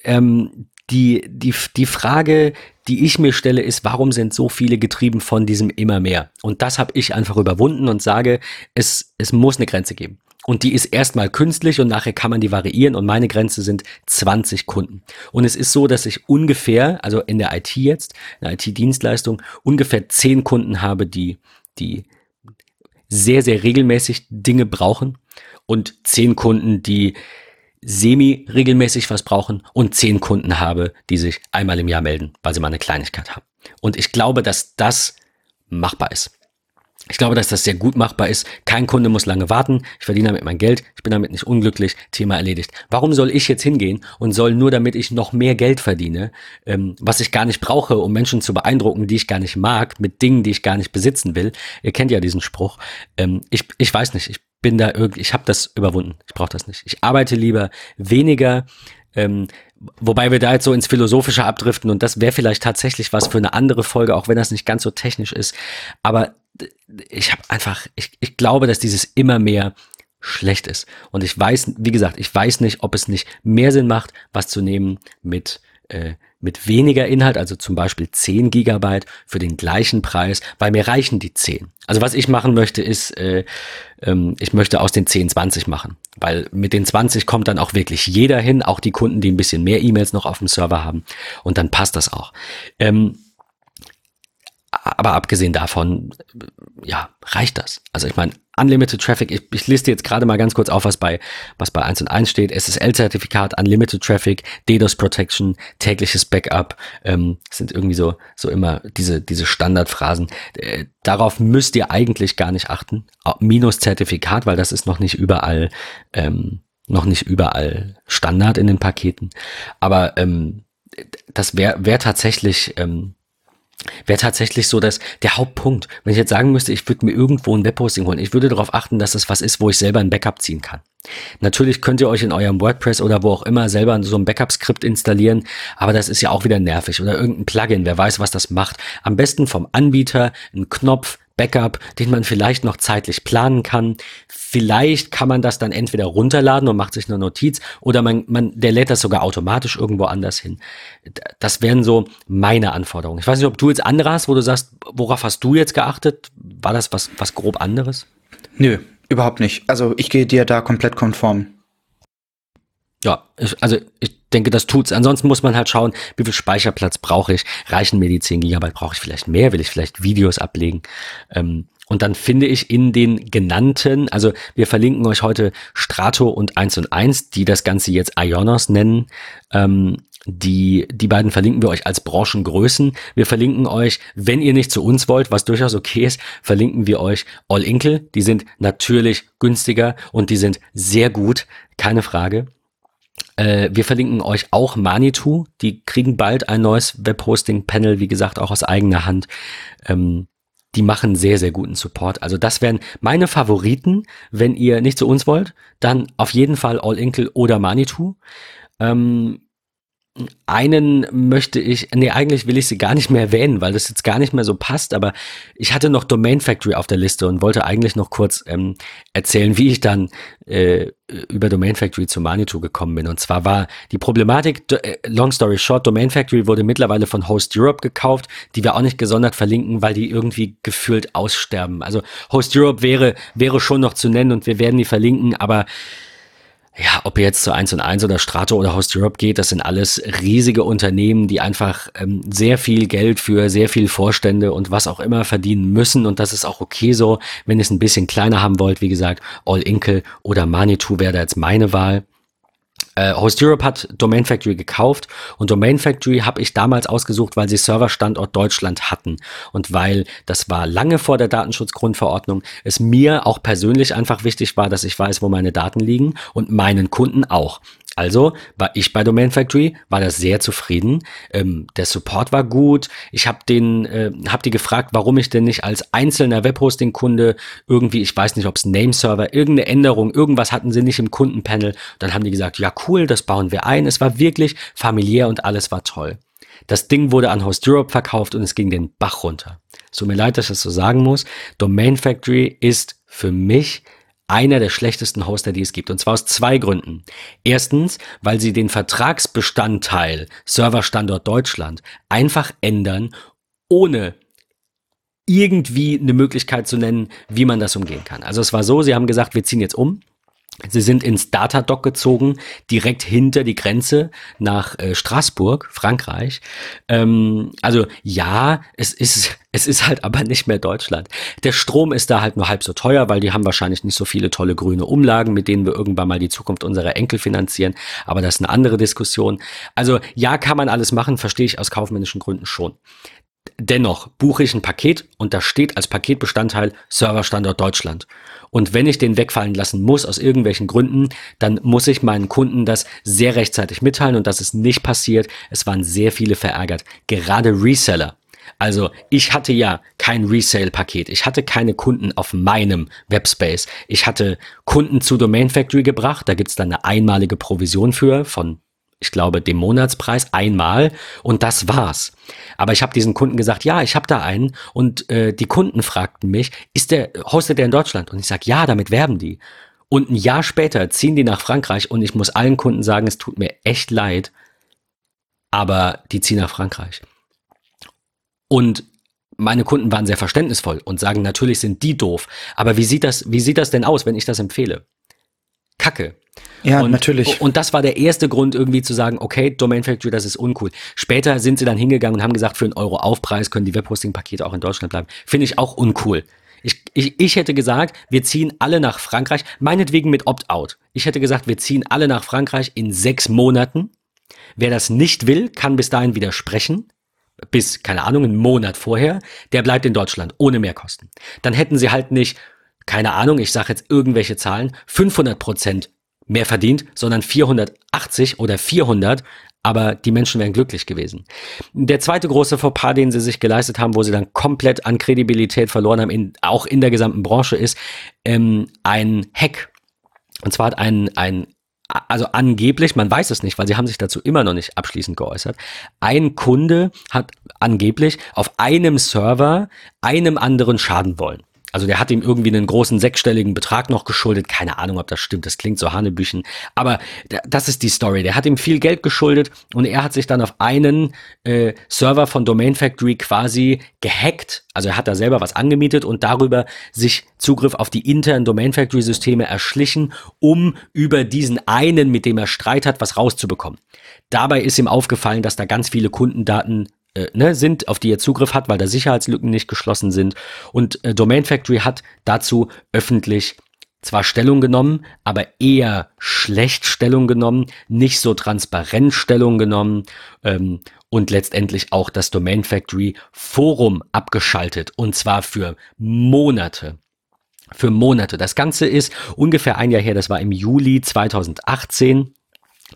ähm, die, die, die Frage, die ich mir stelle, ist, warum sind so viele getrieben von diesem immer mehr? Und das habe ich einfach überwunden und sage, es, es muss eine Grenze geben. Und die ist erstmal künstlich und nachher kann man die variieren und meine Grenze sind 20 Kunden. Und es ist so, dass ich ungefähr, also in der IT jetzt, in der IT-Dienstleistung, ungefähr 10 Kunden habe, die, die sehr, sehr regelmäßig Dinge brauchen und zehn Kunden, die semi-regelmäßig was brauchen und zehn Kunden habe, die sich einmal im Jahr melden, weil sie mal eine Kleinigkeit haben. Und ich glaube, dass das machbar ist. Ich glaube, dass das sehr gut machbar ist. Kein Kunde muss lange warten. Ich verdiene damit mein Geld. Ich bin damit nicht unglücklich. Thema erledigt. Warum soll ich jetzt hingehen und soll nur damit ich noch mehr Geld verdiene, ähm, was ich gar nicht brauche, um Menschen zu beeindrucken, die ich gar nicht mag, mit Dingen, die ich gar nicht besitzen will? Ihr kennt ja diesen Spruch. Ähm, ich, ich weiß nicht. Ich bin da irgendwie, ich habe das überwunden. Ich brauche das nicht. Ich arbeite lieber weniger. Ähm, wobei wir da jetzt so ins Philosophische abdriften und das wäre vielleicht tatsächlich was für eine andere Folge, auch wenn das nicht ganz so technisch ist. Aber ich habe einfach, ich, ich glaube, dass dieses immer mehr schlecht ist. Und ich weiß, wie gesagt, ich weiß nicht, ob es nicht mehr Sinn macht, was zu nehmen mit äh, mit weniger Inhalt, also zum Beispiel 10 Gigabyte für den gleichen Preis, weil mir reichen die 10. Also was ich machen möchte, ist, äh, ähm, ich möchte aus den 10 20 machen, weil mit den 20 kommt dann auch wirklich jeder hin, auch die Kunden, die ein bisschen mehr E-Mails noch auf dem Server haben und dann passt das auch. Ähm, aber abgesehen davon, ja, reicht das. Also ich meine, Unlimited Traffic, ich, ich liste jetzt gerade mal ganz kurz auf, was bei, was bei 1 und 1 steht. SSL-Zertifikat, Unlimited Traffic, DDoS Protection, tägliches Backup, ähm, sind irgendwie so, so immer diese, diese Standardphrasen. Äh, darauf müsst ihr eigentlich gar nicht achten. Minus Zertifikat, weil das ist noch nicht überall, ähm, noch nicht überall Standard in den Paketen. Aber ähm, das wäre wär tatsächlich ähm, wäre tatsächlich so, dass der Hauptpunkt, wenn ich jetzt sagen müsste, ich würde mir irgendwo ein Webhosting holen, ich würde darauf achten, dass es was ist, wo ich selber ein Backup ziehen kann. Natürlich könnt ihr euch in eurem WordPress oder wo auch immer selber so ein Backup-Skript installieren, aber das ist ja auch wieder nervig oder irgendein Plugin, wer weiß, was das macht. Am besten vom Anbieter, ein Knopf, Backup, den man vielleicht noch zeitlich planen kann. Vielleicht kann man das dann entweder runterladen und macht sich eine Notiz oder man, man, der lädt das sogar automatisch irgendwo anders hin. Das wären so meine Anforderungen. Ich weiß nicht, ob du jetzt andere hast, wo du sagst, worauf hast du jetzt geachtet? War das was, was grob anderes? Nö, überhaupt nicht. Also ich gehe dir da komplett konform. Ja, ich, also ich denke, das tut's. Ansonsten muss man halt schauen, wie viel Speicherplatz brauche ich. Reichen mir die 10 Gigabyte? Brauche ich vielleicht mehr? Will ich vielleicht Videos ablegen? Ähm, und dann finde ich in den genannten, also wir verlinken euch heute Strato und 1 und 1, die das Ganze jetzt Ionos nennen. Ähm, die, die beiden verlinken wir euch als Branchengrößen. Wir verlinken euch, wenn ihr nicht zu uns wollt, was durchaus okay ist, verlinken wir euch All Inkle. Die sind natürlich günstiger und die sind sehr gut, keine Frage. Äh, wir verlinken euch auch Manitou. Die kriegen bald ein neues Webhosting-Panel, wie gesagt, auch aus eigener Hand. Ähm, die machen sehr, sehr guten Support. Also das wären meine Favoriten. Wenn ihr nicht zu uns wollt, dann auf jeden Fall All Inkle oder Manitou. Ähm, einen möchte ich, nee, eigentlich will ich sie gar nicht mehr erwähnen, weil das jetzt gar nicht mehr so passt, aber ich hatte noch Domain Factory auf der Liste und wollte eigentlich noch kurz ähm, erzählen, wie ich dann äh, über Domain Factory zu Manitou gekommen bin. Und zwar war die Problematik, äh, long story short, Domain Factory wurde mittlerweile von Host Europe gekauft, die wir auch nicht gesondert verlinken, weil die irgendwie gefühlt aussterben. Also Host Europe wäre, wäre schon noch zu nennen und wir werden die verlinken, aber ja, ob ihr jetzt zu 1 und 1 oder Strato oder Host Europe geht, das sind alles riesige Unternehmen, die einfach ähm, sehr viel Geld für sehr viel Vorstände und was auch immer verdienen müssen. Und das ist auch okay so. Wenn ihr es ein bisschen kleiner haben wollt, wie gesagt, All Inkle oder Manitou wäre da jetzt meine Wahl. Äh, Host Europe hat Domain Factory gekauft und Domain Factory habe ich damals ausgesucht, weil sie Serverstandort Deutschland hatten und weil das war lange vor der Datenschutzgrundverordnung, es mir auch persönlich einfach wichtig war, dass ich weiß, wo meine Daten liegen und meinen Kunden auch. Also war ich bei Domain Factory, war das sehr zufrieden. Ähm, der Support war gut. Ich habe den, äh, habe die gefragt, warum ich denn nicht als einzelner Webhosting-Kunde irgendwie, ich weiß nicht, ob es Nameserver, irgendeine Änderung, irgendwas hatten sie nicht im Kundenpanel. Dann haben die gesagt, ja cool, das bauen wir ein. Es war wirklich familiär und alles war toll. Das Ding wurde an Host Europe verkauft und es ging den Bach runter. So mir leid, dass ich das so sagen muss. Domain Factory ist für mich einer der schlechtesten Hoster, die es gibt. Und zwar aus zwei Gründen. Erstens, weil sie den Vertragsbestandteil Serverstandort Deutschland einfach ändern, ohne irgendwie eine Möglichkeit zu nennen, wie man das umgehen kann. Also es war so, sie haben gesagt, wir ziehen jetzt um Sie sind ins Datadoc gezogen, direkt hinter die Grenze nach äh, Straßburg, Frankreich. Ähm, also ja, es ist, es ist halt aber nicht mehr Deutschland. Der Strom ist da halt nur halb so teuer, weil die haben wahrscheinlich nicht so viele tolle grüne Umlagen, mit denen wir irgendwann mal die Zukunft unserer Enkel finanzieren. Aber das ist eine andere Diskussion. Also ja, kann man alles machen, verstehe ich aus kaufmännischen Gründen schon. Dennoch buche ich ein Paket und da steht als Paketbestandteil Serverstandort Deutschland. Und wenn ich den wegfallen lassen muss aus irgendwelchen Gründen, dann muss ich meinen Kunden das sehr rechtzeitig mitteilen und das ist nicht passiert. Es waren sehr viele verärgert. Gerade Reseller. Also ich hatte ja kein Resale-Paket. Ich hatte keine Kunden auf meinem Webspace. Ich hatte Kunden zu Domain Factory gebracht. Da gibt's dann eine einmalige Provision für von ich glaube, dem Monatspreis einmal und das war's. Aber ich habe diesen Kunden gesagt, ja, ich habe da einen und äh, die Kunden fragten mich, ist der hostet der in Deutschland? Und ich sage, ja, damit werben die. Und ein Jahr später ziehen die nach Frankreich und ich muss allen Kunden sagen, es tut mir echt leid, aber die ziehen nach Frankreich. Und meine Kunden waren sehr verständnisvoll und sagen, natürlich sind die doof. Aber wie sieht das, wie sieht das denn aus, wenn ich das empfehle? Kacke. Ja, und, natürlich. Und das war der erste Grund, irgendwie zu sagen, okay, Domain Factory, das ist uncool. Später sind sie dann hingegangen und haben gesagt, für einen Euro Aufpreis können die Webhosting-Pakete auch in Deutschland bleiben. Finde ich auch uncool. Ich, ich, ich hätte gesagt, wir ziehen alle nach Frankreich, meinetwegen mit Opt-out. Ich hätte gesagt, wir ziehen alle nach Frankreich in sechs Monaten. Wer das nicht will, kann bis dahin widersprechen. Bis, keine Ahnung, einen Monat vorher. Der bleibt in Deutschland ohne Mehrkosten. Dann hätten sie halt nicht keine Ahnung, ich sage jetzt irgendwelche Zahlen, 500 Prozent mehr verdient, sondern 480 oder 400, aber die Menschen wären glücklich gewesen. Der zweite große Fauxpas, den sie sich geleistet haben, wo sie dann komplett an Kredibilität verloren haben, in, auch in der gesamten Branche, ist ähm, ein Hack. Und zwar hat ein, ein also angeblich, man weiß es nicht, weil sie haben sich dazu immer noch nicht abschließend geäußert. Ein Kunde hat angeblich auf einem Server einem anderen schaden wollen. Also der hat ihm irgendwie einen großen sechsstelligen Betrag noch geschuldet. Keine Ahnung, ob das stimmt. Das klingt so Hanebüchen. Aber das ist die Story. Der hat ihm viel Geld geschuldet und er hat sich dann auf einen äh, Server von Domain Factory quasi gehackt. Also er hat da selber was angemietet und darüber sich Zugriff auf die internen Domain Factory Systeme erschlichen, um über diesen einen, mit dem er Streit hat, was rauszubekommen. Dabei ist ihm aufgefallen, dass da ganz viele Kundendaten äh, ne, sind, auf die er Zugriff hat, weil da Sicherheitslücken nicht geschlossen sind. Und äh, Domain Factory hat dazu öffentlich zwar Stellung genommen, aber eher schlecht Stellung genommen, nicht so transparent Stellung genommen ähm, und letztendlich auch das Domain Factory Forum abgeschaltet und zwar für Monate. Für Monate. Das Ganze ist ungefähr ein Jahr her, das war im Juli 2018.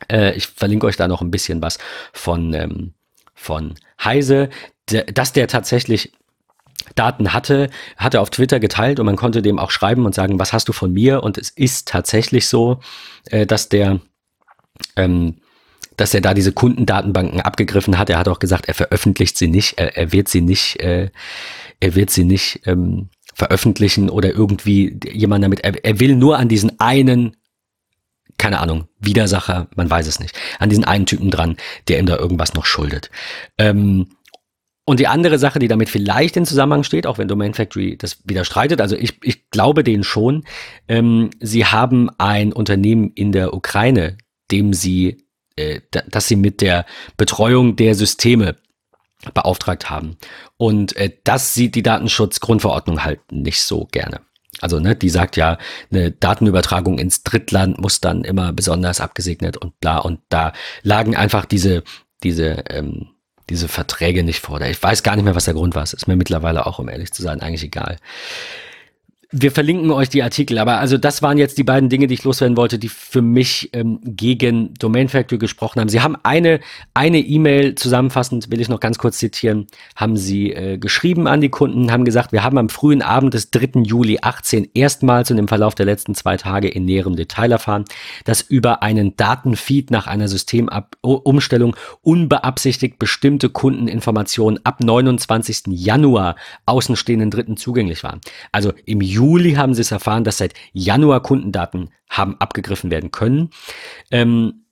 Äh, ich verlinke euch da noch ein bisschen was von, ähm, von Heise, dass der tatsächlich Daten hatte, hat er auf Twitter geteilt und man konnte dem auch schreiben und sagen, was hast du von mir? Und es ist tatsächlich so, äh, dass der, ähm, dass er da diese Kundendatenbanken abgegriffen hat. Er hat auch gesagt, er veröffentlicht sie nicht, er, er wird sie nicht, äh, er wird sie nicht ähm, veröffentlichen oder irgendwie jemand damit. Er, er will nur an diesen einen keine Ahnung, Widersacher, man weiß es nicht, an diesen einen Typen dran, der ihm da irgendwas noch schuldet. Ähm, und die andere Sache, die damit vielleicht in Zusammenhang steht, auch wenn Domain Factory das widerstreitet, also ich, ich glaube denen schon, ähm, sie haben ein Unternehmen in der Ukraine, dem sie, äh, dass sie mit der Betreuung der Systeme beauftragt haben. Und äh, das sieht die Datenschutzgrundverordnung halt nicht so gerne. Also, ne, die sagt ja, eine Datenübertragung ins Drittland muss dann immer besonders abgesegnet und bla. Und da lagen einfach diese, diese, ähm, diese Verträge nicht vor. Ich weiß gar nicht mehr, was der Grund war. Es ist mir mittlerweile auch, um ehrlich zu sein, eigentlich egal. Wir verlinken euch die Artikel, aber also das waren jetzt die beiden Dinge, die ich loswerden wollte, die für mich ähm, gegen Domain Factory gesprochen haben. Sie haben eine eine E-Mail zusammenfassend, will ich noch ganz kurz zitieren, haben sie äh, geschrieben an die Kunden, haben gesagt, wir haben am frühen Abend des 3. Juli 18 erstmals und im Verlauf der letzten zwei Tage in näherem Detail erfahren, dass über einen Datenfeed nach einer Systemumstellung unbeabsichtigt bestimmte Kundeninformationen ab 29. Januar außenstehenden Dritten zugänglich waren. Also im Juli Juli haben sie es erfahren, dass seit Januar Kundendaten haben abgegriffen werden können. Ähm,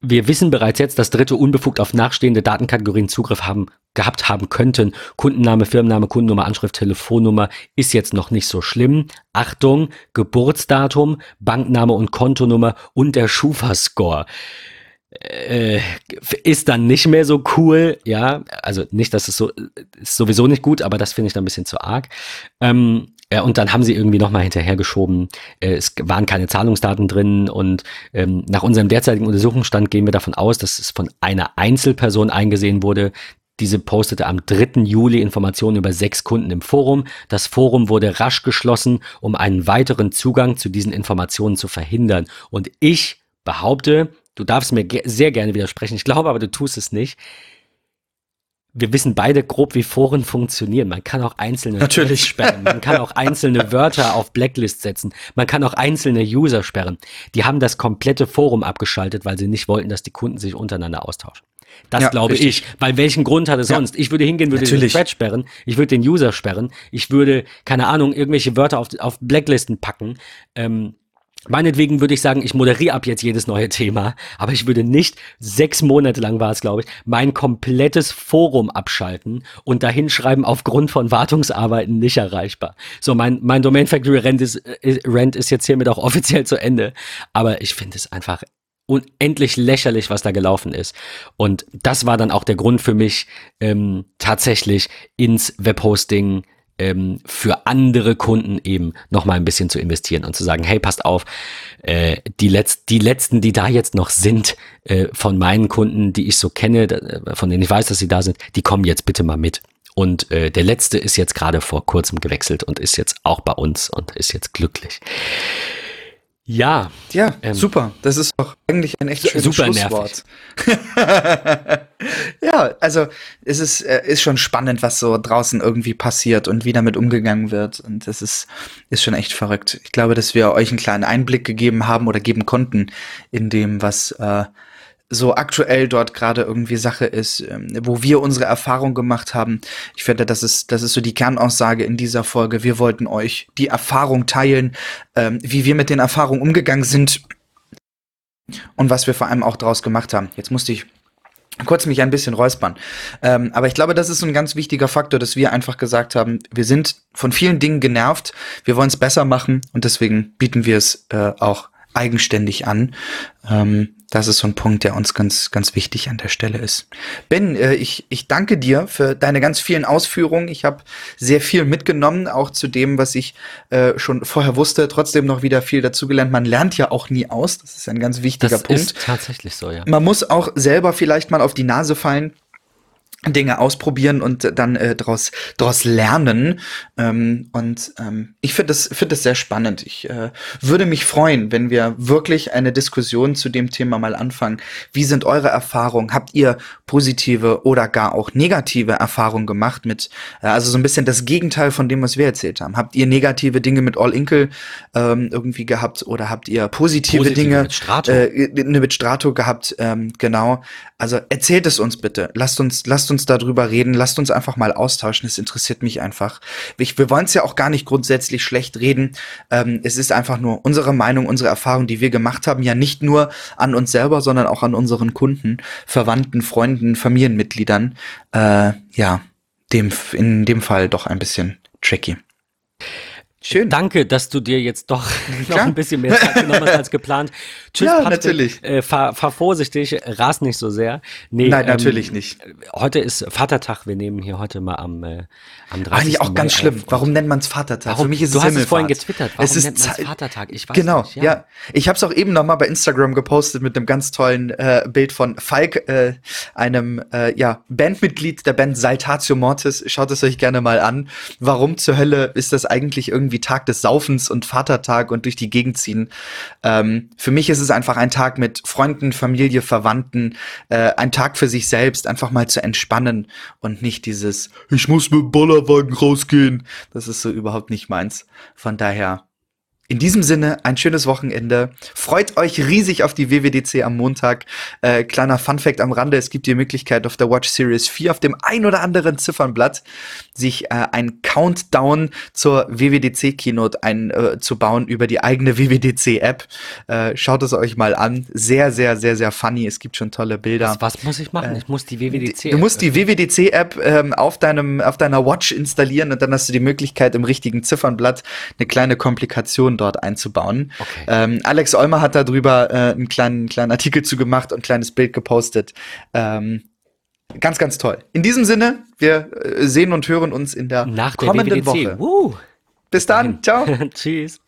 Wir wissen bereits jetzt, dass Dritte unbefugt auf nachstehende Datenkategorien Zugriff haben, gehabt haben könnten. Kundenname, Firmenname, Kundennummer, Anschrift, Telefonnummer ist jetzt noch nicht so schlimm. Achtung, Geburtsdatum, Bankname und Kontonummer und der Schufa-Score. Äh, ist dann nicht mehr so cool, ja, also nicht, dass es so, ist sowieso nicht gut, aber das finde ich dann ein bisschen zu arg. Ähm, ja, und dann haben sie irgendwie nochmal hinterhergeschoben. Äh, es waren keine Zahlungsdaten drin und ähm, nach unserem derzeitigen Untersuchungsstand gehen wir davon aus, dass es von einer Einzelperson eingesehen wurde. Diese postete am 3. Juli Informationen über sechs Kunden im Forum. Das Forum wurde rasch geschlossen, um einen weiteren Zugang zu diesen Informationen zu verhindern. Und ich behaupte, du darfst mir ge sehr gerne widersprechen, ich glaube aber, du tust es nicht wir wissen beide grob, wie Foren funktionieren. Man kann auch einzelne Natürlich. sperren. Man kann auch einzelne Wörter auf Blacklist setzen. Man kann auch einzelne User sperren. Die haben das komplette Forum abgeschaltet, weil sie nicht wollten, dass die Kunden sich untereinander austauschen. Das ja, glaube richtig. ich. Weil welchen Grund hat es ja. sonst? Ich würde hingehen, würde Natürlich. den Thread sperren. Ich würde den User sperren. Ich würde, keine Ahnung, irgendwelche Wörter auf, auf Blacklisten packen. Ähm, Meinetwegen würde ich sagen, ich moderiere ab jetzt jedes neue Thema, aber ich würde nicht sechs Monate lang war es, glaube ich, mein komplettes Forum abschalten und dahin schreiben, aufgrund von Wartungsarbeiten nicht erreichbar. So, mein, mein Domain Factory Rent ist, äh, Rent ist jetzt hiermit auch (laughs) offiziell zu Ende, aber ich finde es einfach unendlich lächerlich, was da gelaufen ist. Und das war dann auch der Grund für mich, ähm, tatsächlich ins Webhosting ähm, für andere Kunden eben noch mal ein bisschen zu investieren und zu sagen, hey, passt auf, äh, die, Letz die letzten, die da jetzt noch sind äh, von meinen Kunden, die ich so kenne, äh, von denen ich weiß, dass sie da sind, die kommen jetzt bitte mal mit. Und äh, der letzte ist jetzt gerade vor kurzem gewechselt und ist jetzt auch bei uns und ist jetzt glücklich. Ja. Ja, ähm, super. Das ist doch eigentlich ein echt schönes super Schlusswort. (laughs) ja, also es ist, äh, ist schon spannend, was so draußen irgendwie passiert und wie damit umgegangen wird. Und das ist, ist schon echt verrückt. Ich glaube, dass wir euch einen kleinen Einblick gegeben haben oder geben konnten in dem, was äh, so aktuell dort gerade irgendwie Sache ist, ähm, wo wir unsere Erfahrung gemacht haben. Ich finde, das ist, das ist so die Kernaussage in dieser Folge. Wir wollten euch die Erfahrung teilen, ähm, wie wir mit den Erfahrungen umgegangen sind und was wir vor allem auch draus gemacht haben. Jetzt musste ich kurz mich ein bisschen räuspern. Ähm, aber ich glaube, das ist so ein ganz wichtiger Faktor, dass wir einfach gesagt haben, wir sind von vielen Dingen genervt, wir wollen es besser machen und deswegen bieten wir es äh, auch eigenständig an. Ähm, das ist so ein Punkt, der uns ganz, ganz wichtig an der Stelle ist. Ben, äh, ich, ich danke dir für deine ganz vielen Ausführungen. Ich habe sehr viel mitgenommen, auch zu dem, was ich äh, schon vorher wusste. Trotzdem noch wieder viel dazugelernt. Man lernt ja auch nie aus. Das ist ein ganz wichtiger das Punkt. Ist tatsächlich so, ja. Man muss auch selber vielleicht mal auf die Nase fallen Dinge ausprobieren und dann äh, daraus daraus lernen. Ähm, und ähm, ich finde das finde das sehr spannend. Ich äh, würde mich freuen wenn wir wirklich eine Diskussion zu dem Thema mal anfangen. Wie sind eure Erfahrungen? Habt ihr positive oder gar auch negative Erfahrungen gemacht mit äh, also so ein bisschen das Gegenteil von dem was wir erzählt haben? Habt ihr negative Dinge mit All Inkle ähm, irgendwie gehabt oder habt ihr positive, positive Dinge mit Strato. Äh, mit Strato gehabt? Ähm, genau also erzählt es uns bitte lasst uns lasst uns darüber reden, lasst uns einfach mal austauschen. Es interessiert mich einfach. Ich, wir wollen es ja auch gar nicht grundsätzlich schlecht reden. Ähm, es ist einfach nur unsere Meinung, unsere Erfahrung, die wir gemacht haben, ja nicht nur an uns selber, sondern auch an unseren Kunden, Verwandten, Freunden, Familienmitgliedern. Äh, ja, dem, in dem Fall doch ein bisschen tricky. Schön. Danke, dass du dir jetzt doch (laughs) noch ein bisschen mehr Zeit genommen hast als geplant. (laughs) Tschüss, ja, Patrick, natürlich. Äh, fahr, fahr vorsichtig, ras nicht so sehr. Nee, Nein, ähm, natürlich nicht. Heute ist Vatertag. Wir nehmen hier heute mal am, äh, am 30. Eigentlich auch ganz Mai schlimm. Warum nennt man es Vatertag? Warum? Für mich ist du es hast es vorhin getwittert. Warum es ist nennt man Vatertag? Ich weiß genau, nicht. Ja, ja. Ich habe es auch eben noch mal bei Instagram gepostet mit einem ganz tollen äh, Bild von Falk, äh, einem äh, ja, Bandmitglied der Band Saltatio Mortis. Schaut es euch gerne mal an. Warum zur Hölle ist das eigentlich irgendwie irgendwie Tag des Saufens und Vatertag und durch die Gegend ziehen. Ähm, für mich ist es einfach ein Tag mit Freunden, Familie, Verwandten, äh, ein Tag für sich selbst, einfach mal zu entspannen und nicht dieses, ich muss mit dem Bollerwagen rausgehen. Das ist so überhaupt nicht meins. Von daher, in diesem Sinne, ein schönes Wochenende. Freut euch riesig auf die WWDC am Montag. Äh, kleiner Funfact am Rande, es gibt die Möglichkeit auf der Watch Series 4 auf dem ein oder anderen Ziffernblatt sich äh, ein Countdown zur WWDC Keynote einzubauen äh, über die eigene WWDC App. Äh, schaut es euch mal an. Sehr, sehr, sehr, sehr funny. Es gibt schon tolle Bilder. Was, was muss ich machen? Äh, ich muss die WWDC. Du musst die WWDC App ähm, auf deinem, auf deiner Watch installieren und dann hast du die Möglichkeit im richtigen Ziffernblatt eine kleine Komplikation dort einzubauen. Okay. Ähm, Alex Olmer hat darüber äh, einen kleinen, kleinen Artikel zu gemacht und ein kleines Bild gepostet. Ähm, ganz, ganz toll. In diesem Sinne, wir äh, sehen und hören uns in der Nach kommenden der Woche. Uh. Bis dann. Ciao. (laughs) Tschüss.